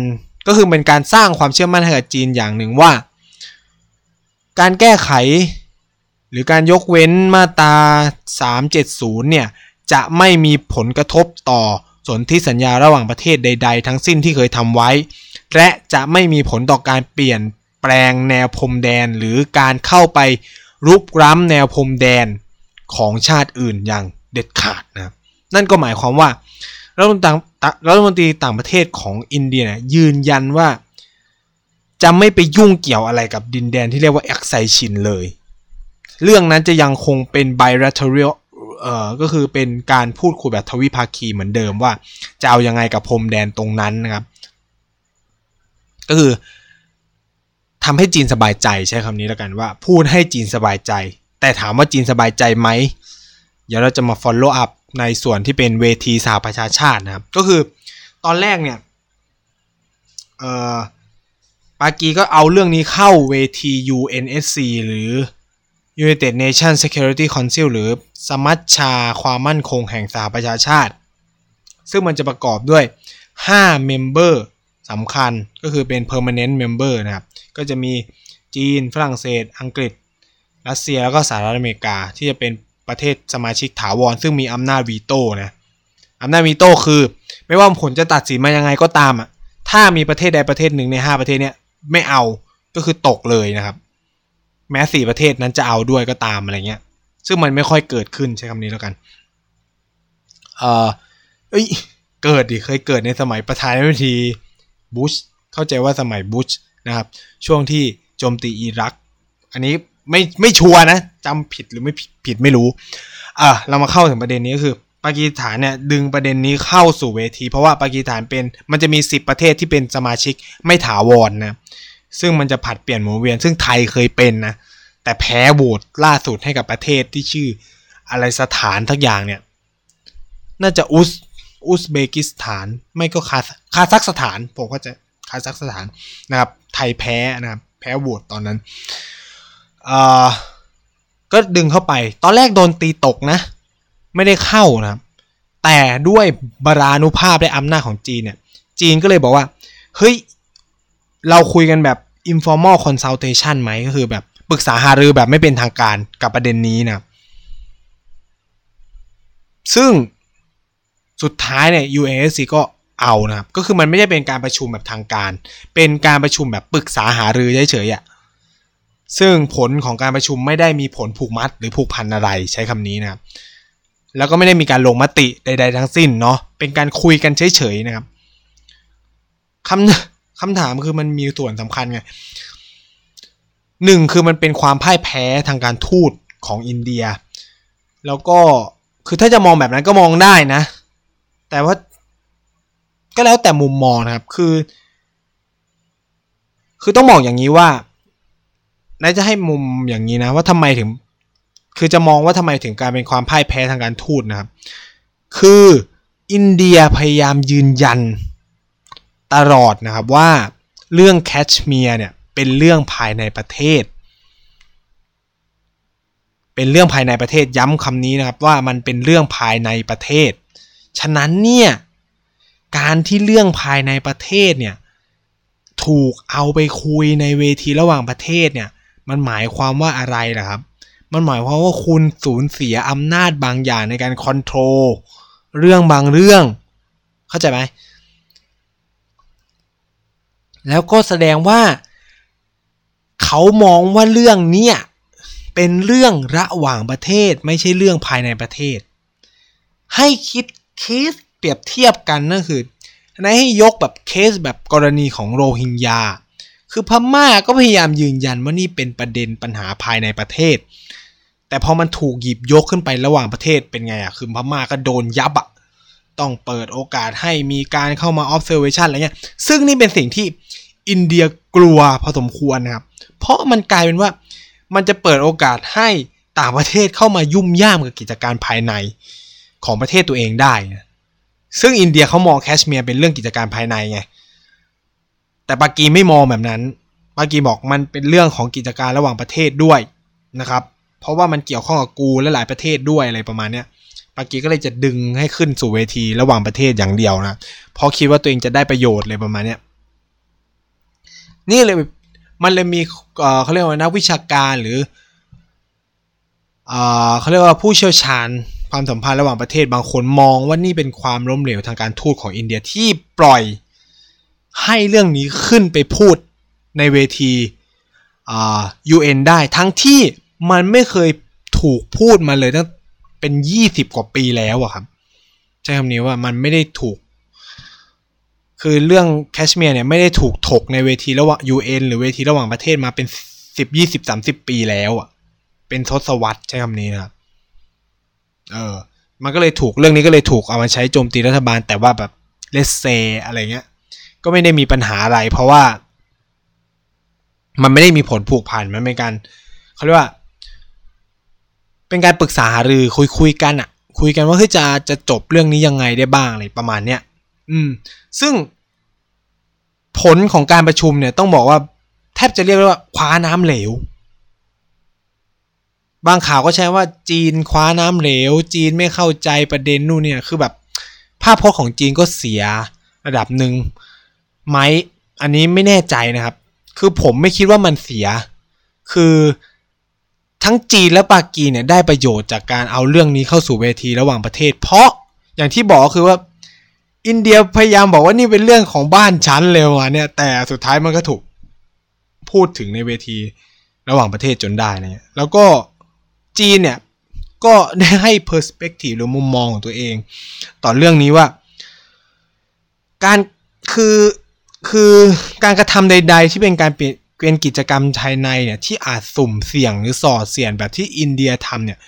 ก็คือเป็นการสร้างความเชื่อมั่นให้กับจีนอย่างหนึ่งว่า การแก้ไข หรือการยกเว้นมาตรา 370 เนี่ย จะไม่มีผลกระทบต่อสนธิสัญญาระหว่างประเทศใด ๆ ทั้งสิ้นที่เคยทำไว้ และจะไม่มีผลต่อการเปลี่ยนแปลงแนวพรมแดนหรือการเข้าไปรุกร้ำแนวพรมแดนของชาติอื่นอย่างเด็ดขาดนะนั่นก็หมายความว่ารัฐมนตรีรัฐมนตรีต่างประเทศของอินเดียยืนยันว่า จะไม่ไปยุ่งเกี่ยวอะไรกับดินแดนที่เรียกว่าแอคไซชินเลย เรื่องนั้นจะยังคงเป็น bilateral เอ่อก็คือเป็นการพูดคุยแบบทวิภาคีเหมือนเดิมว่าจะเอายังไงกับพรมแดนตรงนั้นนะครับ ก็คือทำให้จีนสบายใจใช้คำนี้แล้วกันว่า พูดให้จีนสบายใจ แต่ถามว่าจีนสบายใจไหมเดี๋ยวเราจะมา follow up ในส่วนที่เป็นเวทีสหประชาชาตินะครับ ก็คือตอนแรกเนี่ยเอ่อปากีก็เอาเรื่องนี้เข้าเวที UNSC หรือ United Nations Security Council หรือ สมัชชาความมั่นคงแห่งสหประชาชาติ ซึ่งมันจะประกอบด้วย5 member สำคัญก็คือเป็น permanent member นะครับ ก็จะมีจีน ฝรั่งเศส อังกฤษ รัสเซีย แล้วก็สหรัฐอเมริกา ที่จะเป็นประเทศสมาชิกถาวร ซึ่งมีอำนาจวีโต้นะอำนาจวีโต้คือ ไม่ว่าผลจะตัดสินมายังไงก็ตามอะถ้ามีประเทศใดประเทศหนึ่งใน 5 ประเทศเนี้ยไม่เอาก็คือตกเลยนะครับ แม้สี่ประเทศนั้นจะเอาด้วยก็ตามอะไรเงี้ย ซึ่งมันไม่ค่อยเกิดขึ้นใช้คำนี้แล้วกัน เออเอ้ย เกิดดิ เคยเกิดในสมัยประธานาธิบดีบุช เข้าใจว่าสมัยบุชนะครับ ช่วงที่โจมตีอิรัก อันนี้ไม่ไม่ชัวนะจำผิดหรือไม่ผิดผิดไม่รู้ อะเรามาเข้าถึงประเด็นนี้ก็คือปากีสถานเนี่ยดึงประเด็นนี้เข้าสู่เวที เพราะว่าปากีสถานเป็นมันจะมี 10 ประเทศที่เป็นสมาชิกไม่ถาวรนนะซึ่งมันจะผัดเปลี่ยนหมุนเวียน ซึ่งไทยเคยเป็นนะ แต่แพ้โหวตล่าสุดให้กับประเทศที่ชื่ออะไรสถานทักอย่างเนี่ย น่าจะอุซอุซเบกิสถาน ไม่ก็คาคาซักสถาน ผมก็จะคาซักสถานนะครับ ไทยแพ้นะครับ แพ้โหวตตอนนั้นอ่าก็ดึงเข้าไป ตอนแรกโดนตีตกนะ ไม่ได้เข้านะครับ แต่ด้วยบารานุภาพและอำนาจของจีนเนี่ย จีนก็เลยบอกว่า เฮ้ย เราคุยกันแบบ informal consultation ไหมก็คือแบบ ปรึกษาหารือแบบไม่เป็นทางการกับประเด็นนี้นะซึ่งสุดท้ายเนี่ย UASC ก็เอานะครับ ก็คือมันไม่ได้เป็นการประชุมแบบทางการ เป็นการประชุมแบบปรึกษาหารือเฉยๆอะ่ะซึ่งผลของการประชุมไม่ได้มีผลผูกมัดหรือผูกพันอะไรใช้คำนี้นะครับ แล้วก็ไม่ได้มีการลงมติใด ๆ ทั้งสิ้นเนาะ เป็นการคุยกันเฉยๆนะครับคำคำถามคือมันมีส่วนสำคัญไง หนึ่งคือมันเป็นความพ่ายแพ้ทางการทูตของอินเดีย แล้วก็คือถ้าจะมองแบบนั้นก็มองได้นะ แต่ว่าก็แล้วแต่มุมมองนะครับ คือ คือต้องมองอย่างนี้ว่านายจะให้มุมอย่างนี้นะ ว่าทำไมถึง คือจะมองว่าทำไมถึงการเป็นความพ่ายแพ้ทางการทูตนะครับ คืออินเดียพยายามยืนยันตลอดนะครับว่าเรื่องแคชเมียร์เนี่ย เป็นเรื่องภายในประเทศ เป็นเรื่องภายในประเทศย้ำคำนี้นะครับว่ามันเป็นเรื่องภายในประเทศ ฉะนั้นเนี่ยการที่เรื่องภายในประเทศเนี่ยถูกเอาไปคุยในเวทีระหว่างประเทศเนี่ยมันหมายความว่าอะไรล่ะครับ มันหมายความว่าคุณสูญเสียอำนาจบางอย่างในการคอนโทรลเรื่องบางเรื่อง เข้าใจไหม แล้วก็แสดงว่า เขามองว่าเรื่องเนี้ยเป็นเรื่องระหว่างประเทศไม่ใช่เรื่องภายในประเทศ ให้คิดเคสเปรียบเทียบกันนั่นคือในให้ยกแบบเคสแบบกรณีของโรฮิงญา คือพม่าก็พยายามยืนยันว่านี่เป็นประเด็นปัญหาภายในประเทศ แต่พอมันถูกหยิบยกขึ้นไประหว่างประเทศเป็นไงอะคือพม่าก็โดนยับอะต้องเปิดโอกาสให้มีการเข้ามา observation อะไรเงี้ย ซึ่งนี่เป็นสิ่งที่อินเดียกลัวพอสมควรนะครับ เพราะมันกลายเป็นว่ามันจะเปิดโอกาสให้ต่างประเทศเข้ามายุ่มย่ามกับกิจการภายในของประเทศตัวเองได้ซึ่งอินเดียเขามองแคชเมียร์เป็นเรื่องกิจการภายในไง แต่ปากีไม่มองแบบนั้น ปากีบอกมันเป็นเรื่องของกิจการระหว่างประเทศด้วยนะครับ เพราะว่ามันเกี่ยวข้องกับกูและหลายประเทศด้วยอะไรประมาณเนี้ย ปากีก็เลยจะดึงให้ขึ้นสู่เวทีระหว่างประเทศอย่างเดียวนะ เพราะคิดว่าตัวเองจะได้ประโยชน์เลยประมาณเนี้ย นี่เลย มันเลยมีเขาเรียกว่านักวิชาการหรือเขาเรียกว่าผู้เชี่ยวชาญความสัมพันธ์ระหว่างประเทศบางคนมองว่านี่เป็นความล้มเหลวทางการทูตของอินเดียที่ปล่อยให้เรื่องนี้ขึ้นไปพูดในเวทียูเอ็นได้ทั้งที่มันไม่เคยถูกพูดมาเลยตั้งเป็น 20 กว่าปีแล้วอะครับใช้คำนี้ว่ามันไม่ได้ถูก คือเรื่องแคชเมียร์เนี่ยไม่ได้ถูกถกในเวทีระหว่าง UN หรือเวทีระหว่างประเทศมาเป็นสิบยี่สิบสามสิบปีแล้วอะ เป็นทศวรรษใช้คำนี้นะครับ เออ มันก็เลยถูกเรื่องนี้ก็เลยถูกเอามาใช้โจมตีรัฐบาล แต่ว่าแบบเลสเซอะไรเงี้ย ก็ไม่ได้มีปัญหาอะไร เพราะว่า มันไม่ได้มีผลผูกพันมันเป็นการเขาเรียกว่า เป็นการปรึกษาหารือคุยคุยกันอะ คุยกันว่าเฮ้ยจะจะจบเรื่องนี้ยังไงได้บ้างอะไรประมาณเนี้ยอืม ซึ่ง ผลของการประชุมเนี่ยต้องบอกว่าแทบจะเรียกว่าคว้าน้ำเหลว บางข่าวก็ใช้ว่าจีนคว้าน้ำเหลว จีนไม่เข้าใจประเด็นนู่นเนี่ยคือแบบภาพพจน์ของจีนก็เสียระดับหนึ่งไหมอันนี้ไม่แน่ใจนะครับ คือผมไม่คิดว่ามันเสีย คือทั้งจีนและปากีเนี่ยได้ประโยชน์จากการเอาเรื่องนี้เข้าสู่เวทีระหว่างประเทศ เพราะอย่างที่บอกคือว่า อินเดียพยายามบอกว่านี่เป็นเรื่องของบ้านฉันเลยว่ะเนี่ย แต่สุดท้ายมันก็ถูกพูดถึงในเวทีระหว่างประเทศจนได้นะแล้วก็จีนเนี่ย ก็ได้ให้ perspective หรือมุมมองของตัวเอง ต่อเรื่องนี้ว่า การคือคือการกระทำใด ๆ ที่เป็นการเปลี่ยนเป็นกิจกรรมภายในเนี่ยที่อาจสุ่มเสี่ยงหรือส่อเสี่ยงแบบที่อินเดียทำเนี่ย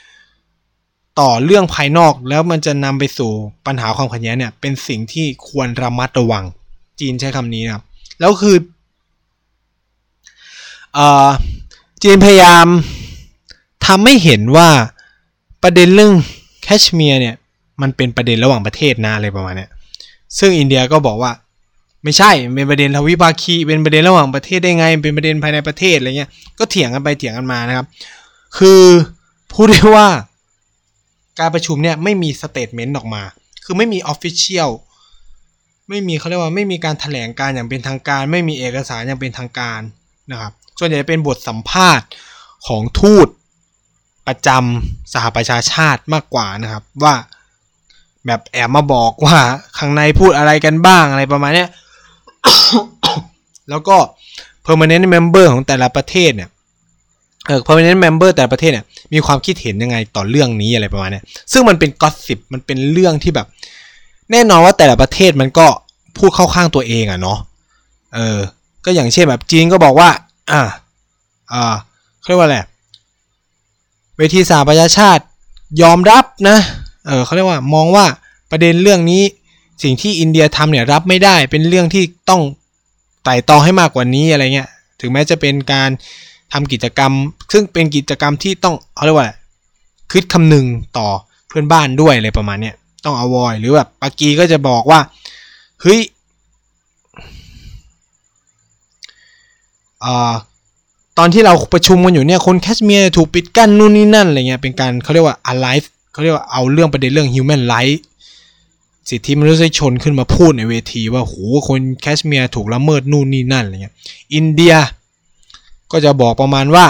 ต่อเรื่องภายนอกแล้วมันจะนำไปสู่ปัญหาความขัดแย้งเนี่ย เป็นสิ่งที่ควรระมัดระวัง จีนใช้คำนี้นะครับ แล้วคืออจีนพยายามทำให้เห็นว่าประเด็นเรื่องแคชเมียร์เนี่ยมันเป็นประเด็นระหว่างประเทศนะอะไรประมาณเนี้ยซึ่งอินเดียก็บอกว่าไม่ใช่เป็นประเด็นทวิภาคีเป็นประเด็นระหว่างประเทศได้ไง เป็นประเด็นภายในประเทศอะไรเงี้ยก็เถียงกันไปเถียงกันมานะครับ คือพูดได้ว่า การประชุมเนี่ยไม่มี statement ออกมา คือไม่มี official ไม่มีเขาเรียกว่าไม่มีการแถลงการณ์อย่างเป็นทางการ ไม่มีเอกสารอย่างเป็นทางการนะครับส่วนใหญ่เป็นบทสัมภาษณ์ของทูตประจำสหประชาชาติมากกว่านะครับ ว่าแบบแอบมาบอกว่าข้างในพูดอะไรกันบ้างอะไรประมาณนี้แล้วก็ permanent member ของแต่ละประเทศเนี่ย เออ permanent member แต่ประเทศเนี่ยมีความคิดเห็นยังไงต่อเรื่องนี้อะไรประมาณนี้ซึ่งมันเป็นก็สิบมันเป็นเรื่องที่แบบ แน่นอนว่าแต่ละประเทศมันก็พูดเข้าข้างตัวเองอะเนาะเออ ก็อย่างเช่นแบบจีนก็บอกว่า อ่าอ่าเรียกว่าอะไรเวทีสาประชาชาติยอมรับนะ เออเขาเรียกว่ามองว่าประเด็นเรื่องนี้สิ่งที่อินเดียทำเนี่ยรับไม่ได้เป็นเรื่องที่ต้องไต่ตองให้มากกว่านี้อะไรเงี้ย ถึงแม้จะเป็นการ ทำกิจกรรม ซึ่งเป็นกิจกรรมที่ต้องเขาเรียกว่าคิดคำนึงต่อเพื่อนบ้านด้วยอะไรประมาณเนี้ยต้องอวอยหรือแบบปากีก็จะบอกว่าเฮ้ยอตอนที่เราประชุมกันอยู่เนี่ยคนแคชเมียร์ถูกปิดกั้นนู่นนี่นั่นอะไรเงี้ยเป็นการเขาเรียกว่า alive เขาเรียกว่าเอาเรื่องประเด็นเรื่อง human right สิทธิมนุษยชนขึ้นมาพูดในเวทีว่าโหคนแคชเมียร์ถูกละเมิดนู่นนี่นั่นอะไรเงี้ยอินเดีย ก็จะบอกประมาณว่า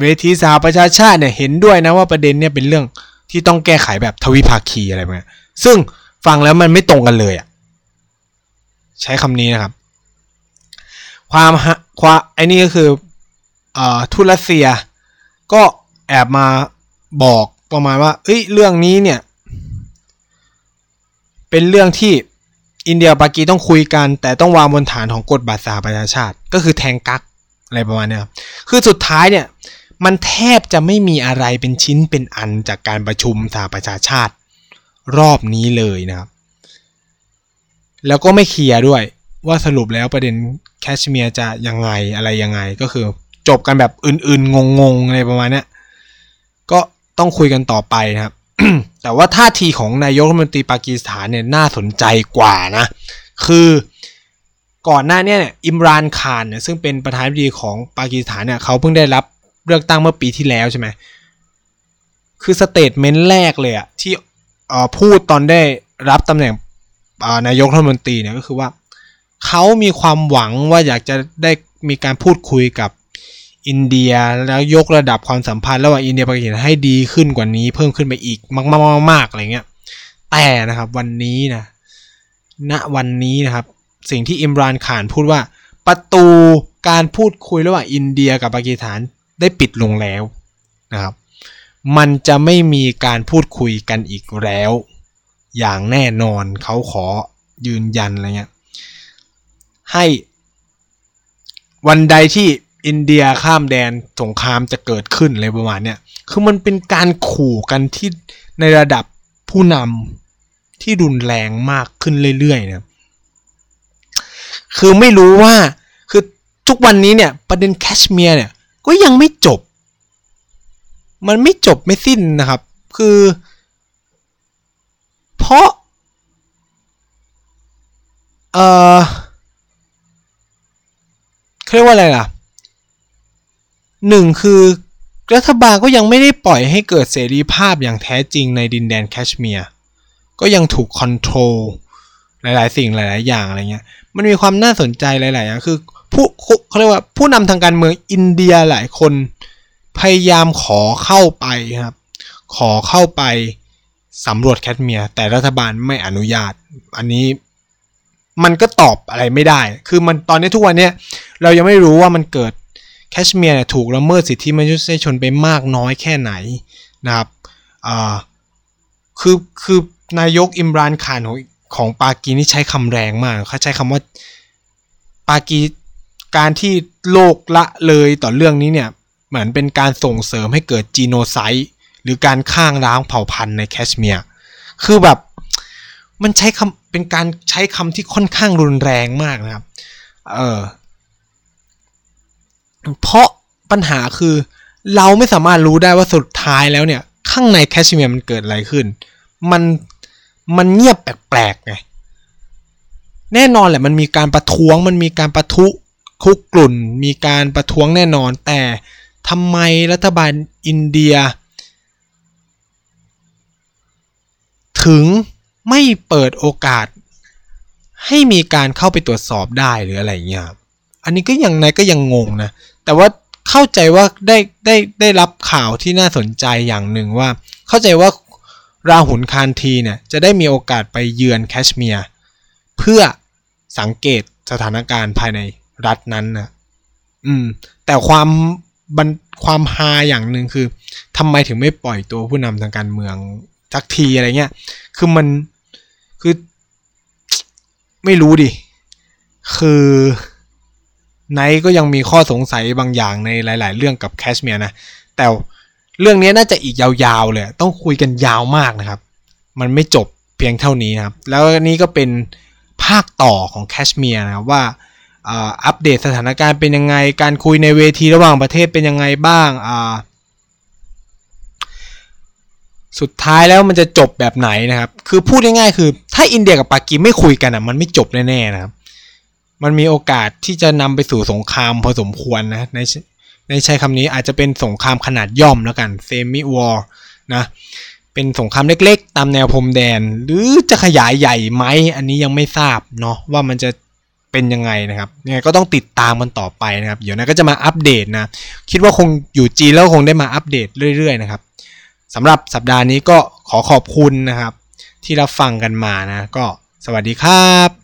เวทีสหประชาชาติเนี่ยเห็นด้วยนะว่าประเด็นเนี่ยเป็นเรื่องที่ต้องแก้ไขแบบทวิภาคีอะไรแบบนี้ซึ่งฟังแล้วมันไม่ตรงกันเลยอะใช้คำนี้นะครับ ความความไอ้นี่ก็คืออ่ทุรัสเซีย ก็แอบมาบอกประมาณว่าเอ้ยเรื่องนี้เนี่ย เป็นเรื่องที่ อินเดียปากีต้องคุยกันแต่ต้องวางบนฐานของกฎบัตรสหประชาชาติ ก็คือแทงกักอะไรประมาณนี้ครับคือสุดท้ายเนี่ยมันแทบจะไม่มีอะไรเป็นชิ้นเป็นอันจากการประชุมสหประชาชาติ รอบนี้เลยนะครับ แล้วก็ไม่เคลียร์ด้วยว่าสรุปแล้วประเด็นแคชเมียร์จะยังไงอะไรยังไงก็คือจบกันแบบอื่นๆ งงๆอะไรประมาณนี้ก็ต้องคุยกันต่อไปนะครับ แต่ว่าท่าทีของนายกรัฐมนตรีปากีสถานเนี่ยน่าสนใจกว่านะ คือก่อนหน้านี้เนี่ยอิมรานข่านเนี่ยซึ่งเป็นประธานาธิบดีของปากีสถานเนี่ยเขาเพิ่งได้รับเลือกตั้งเมื่อปีที่แล้วใช่ไหมคือ statement แรกเลยอะที่พูดตอนได้รับตำแหน่งนายกรัฐมนตรีเนี่ยก็คือว่าเขามีความหวังว่าอยากจะได้มีการพูดคุยกับ อินเดียแล้วยกระดับความสัมพันธ์ระหว่างอินเดียปากีสถานให้ดีขึ้นกว่านี้ เพิ่มขึ้นไปอีกมากๆๆอะไรเงี้ยแต่นะครับวันนี้นะณวันนี้นะครับสิ่งที่อิมรานขานพูดว่าประตูการพูดคุยระหว่างอินเดียกับปากีสถานได้ปิดลงแล้วนะครับ มันจะไม่มีการพูดคุยกันอีกแล้ว อย่างแน่นอนเขาขอยืนยันอะไรเงี้ยให้วันใดที่ อินเดียข้ามแดนสงครามจะเกิดขึ้นอะไรประมาณเนี้ยคือมันเป็นการขู่กันที่ในระดับผู้นำที่รุนแรงมากขึ้นเรื่อยๆนะคือไม่รู้ว่าคือทุกวันนี้เนี่ยประเด็นแคชเมียร์เนี่ยก็ยังไม่จบ มันไม่จบไม่สิ้นนะครับ คือ เพราะเออเรียกว่าอะไรล่ะ หนึ่งคือรัฐบาลก็ยังไม่ได้ปล่อยให้เกิดเสรีภาพอย่างแท้จริงในดินแดนแคชเมียร์ก็ยังถูกคอนโทรลหลาย ๆ สิ่งหลาย ๆ อย่างอะไรเงี้ย มันมีความน่าสนใจหลายๆอย่างคือผู้เขาเรียกว่าผู้นำทางการเมืองอินเดียหลายคนพยายามขอเข้าไปครับ ขอเข้าไปสำรวจแคชเมียร์แต่รัฐบาลไม่อนุญาต อันนี้มันก็ตอบอะไรไม่ได้ คือมันตอนนี้ทุกวันเนี้ยเรายังไม่รู้ว่ามันเกิด แคชเมียร์เนี่ยถูกละเมิดสิทธิมนุษยชนไปมากน้อยแค่ไหนนะครับคือคือนายกอิมรานขานของของปากีนี่ใช้คำแรงมากเขาใช้คำว่าปากีการที่โลกละเลยต่อเรื่องนี้เนี่ยเหมือนเป็นการส่งเสริมให้เกิดจีโนไซต์หรือการข้างร้างเผ่าพันธุ์ในแคชเมียร์คือแบบมันใช้คำเป็นการใช้คำที่ค่อนข้างรุนแรงมากนะครับ เออ เพราะปัญหาคือเราไม่สามารถรู้ได้ว่าสุดท้ายแล้วเนี่ย ข้างในแคชเมียร์มันเกิดอะไรขึ้น มันมันเงียบแปลกๆไงแน่นอนแหละมันมีการประท้วงมันมีการประทุคุกกลุ่น มีการประท้วงแน่นอน แต่ทำไมรัฐบาลอินเดีย ถึงไม่เปิดโอกาส ให้มีการเข้าไปตรวจสอบได้หรืออะไรเงี้ยอันนี้ก็ยังไงก็ยังงงนะ แต่ว่าเข้าใจว่าได้ได้ได้รับข่าวที่น่าสนใจอย่างหนึ่งว่า เข้าใจว่าราหุนคานทีเนี่ยจะได้มีโอกาสไปเยือนแคชเมียร์เพื่อสังเกตสถานการณ์ภายในรัฐนั้นนะอืม แต่ความบันความฮาอย่างหนึ่งคือทำไมถึงไม่ปล่อยตัวผู้นำทางการเมืองสักทีอะไรเงี้ย คือมันคือไม่รู้ดิ คือ ไนก็ยังมีข้อสงสัยบางอย่างในหลาย ๆ เรื่องกับแคชเมียร์นะ แต่เรื่องนี้น่าจะอีกยาวๆเลย ต้องคุยกันยาวมากนะครับ มันไม่จบเพียงเท่านี้นะครับ แล้วนี้ก็เป็นภาคต่อของแคชเมียร์นะครับว่าอัปเดตสถานการณ์เป็นยังไง การคุยในเวทีระหว่างประเทศเป็นยังไงบ้างสุดท้ายแล้วมันจะจบแบบไหนนะครับ คือพูดง่ายๆคือถ้าอินเดียกับปากีไม่คุยกันอะมันไม่จบแน่ๆนะครับ มันมีโอกาสที่จะนำไปสู่สงครามพอสมควรนะในในใช้คำนี้อาจจะเป็นสงครามขนาดย่อมแล้วกัน semi warนะเป็นสงครามเล็กๆ ตามแนวพรมแดน หรือจะขยายใหญ่ไหมอันนี้ยังไม่ทราบเนาะว่ามันจะเป็นยังไงนะครับยังไงก็ต้องติดตามมันต่อไปนะครับ เดี๋ยวนะก็จะมาอัปเดตนะ คิดว่าคงอยู่จีนแล้วคงได้มาอัปเดตเรื่อย ๆ นะครับสำหรับสัปดาห์นี้ก็ขอขอบคุณนะครับ ที่รับฟังกันมานะ ก็สวัสดีครับ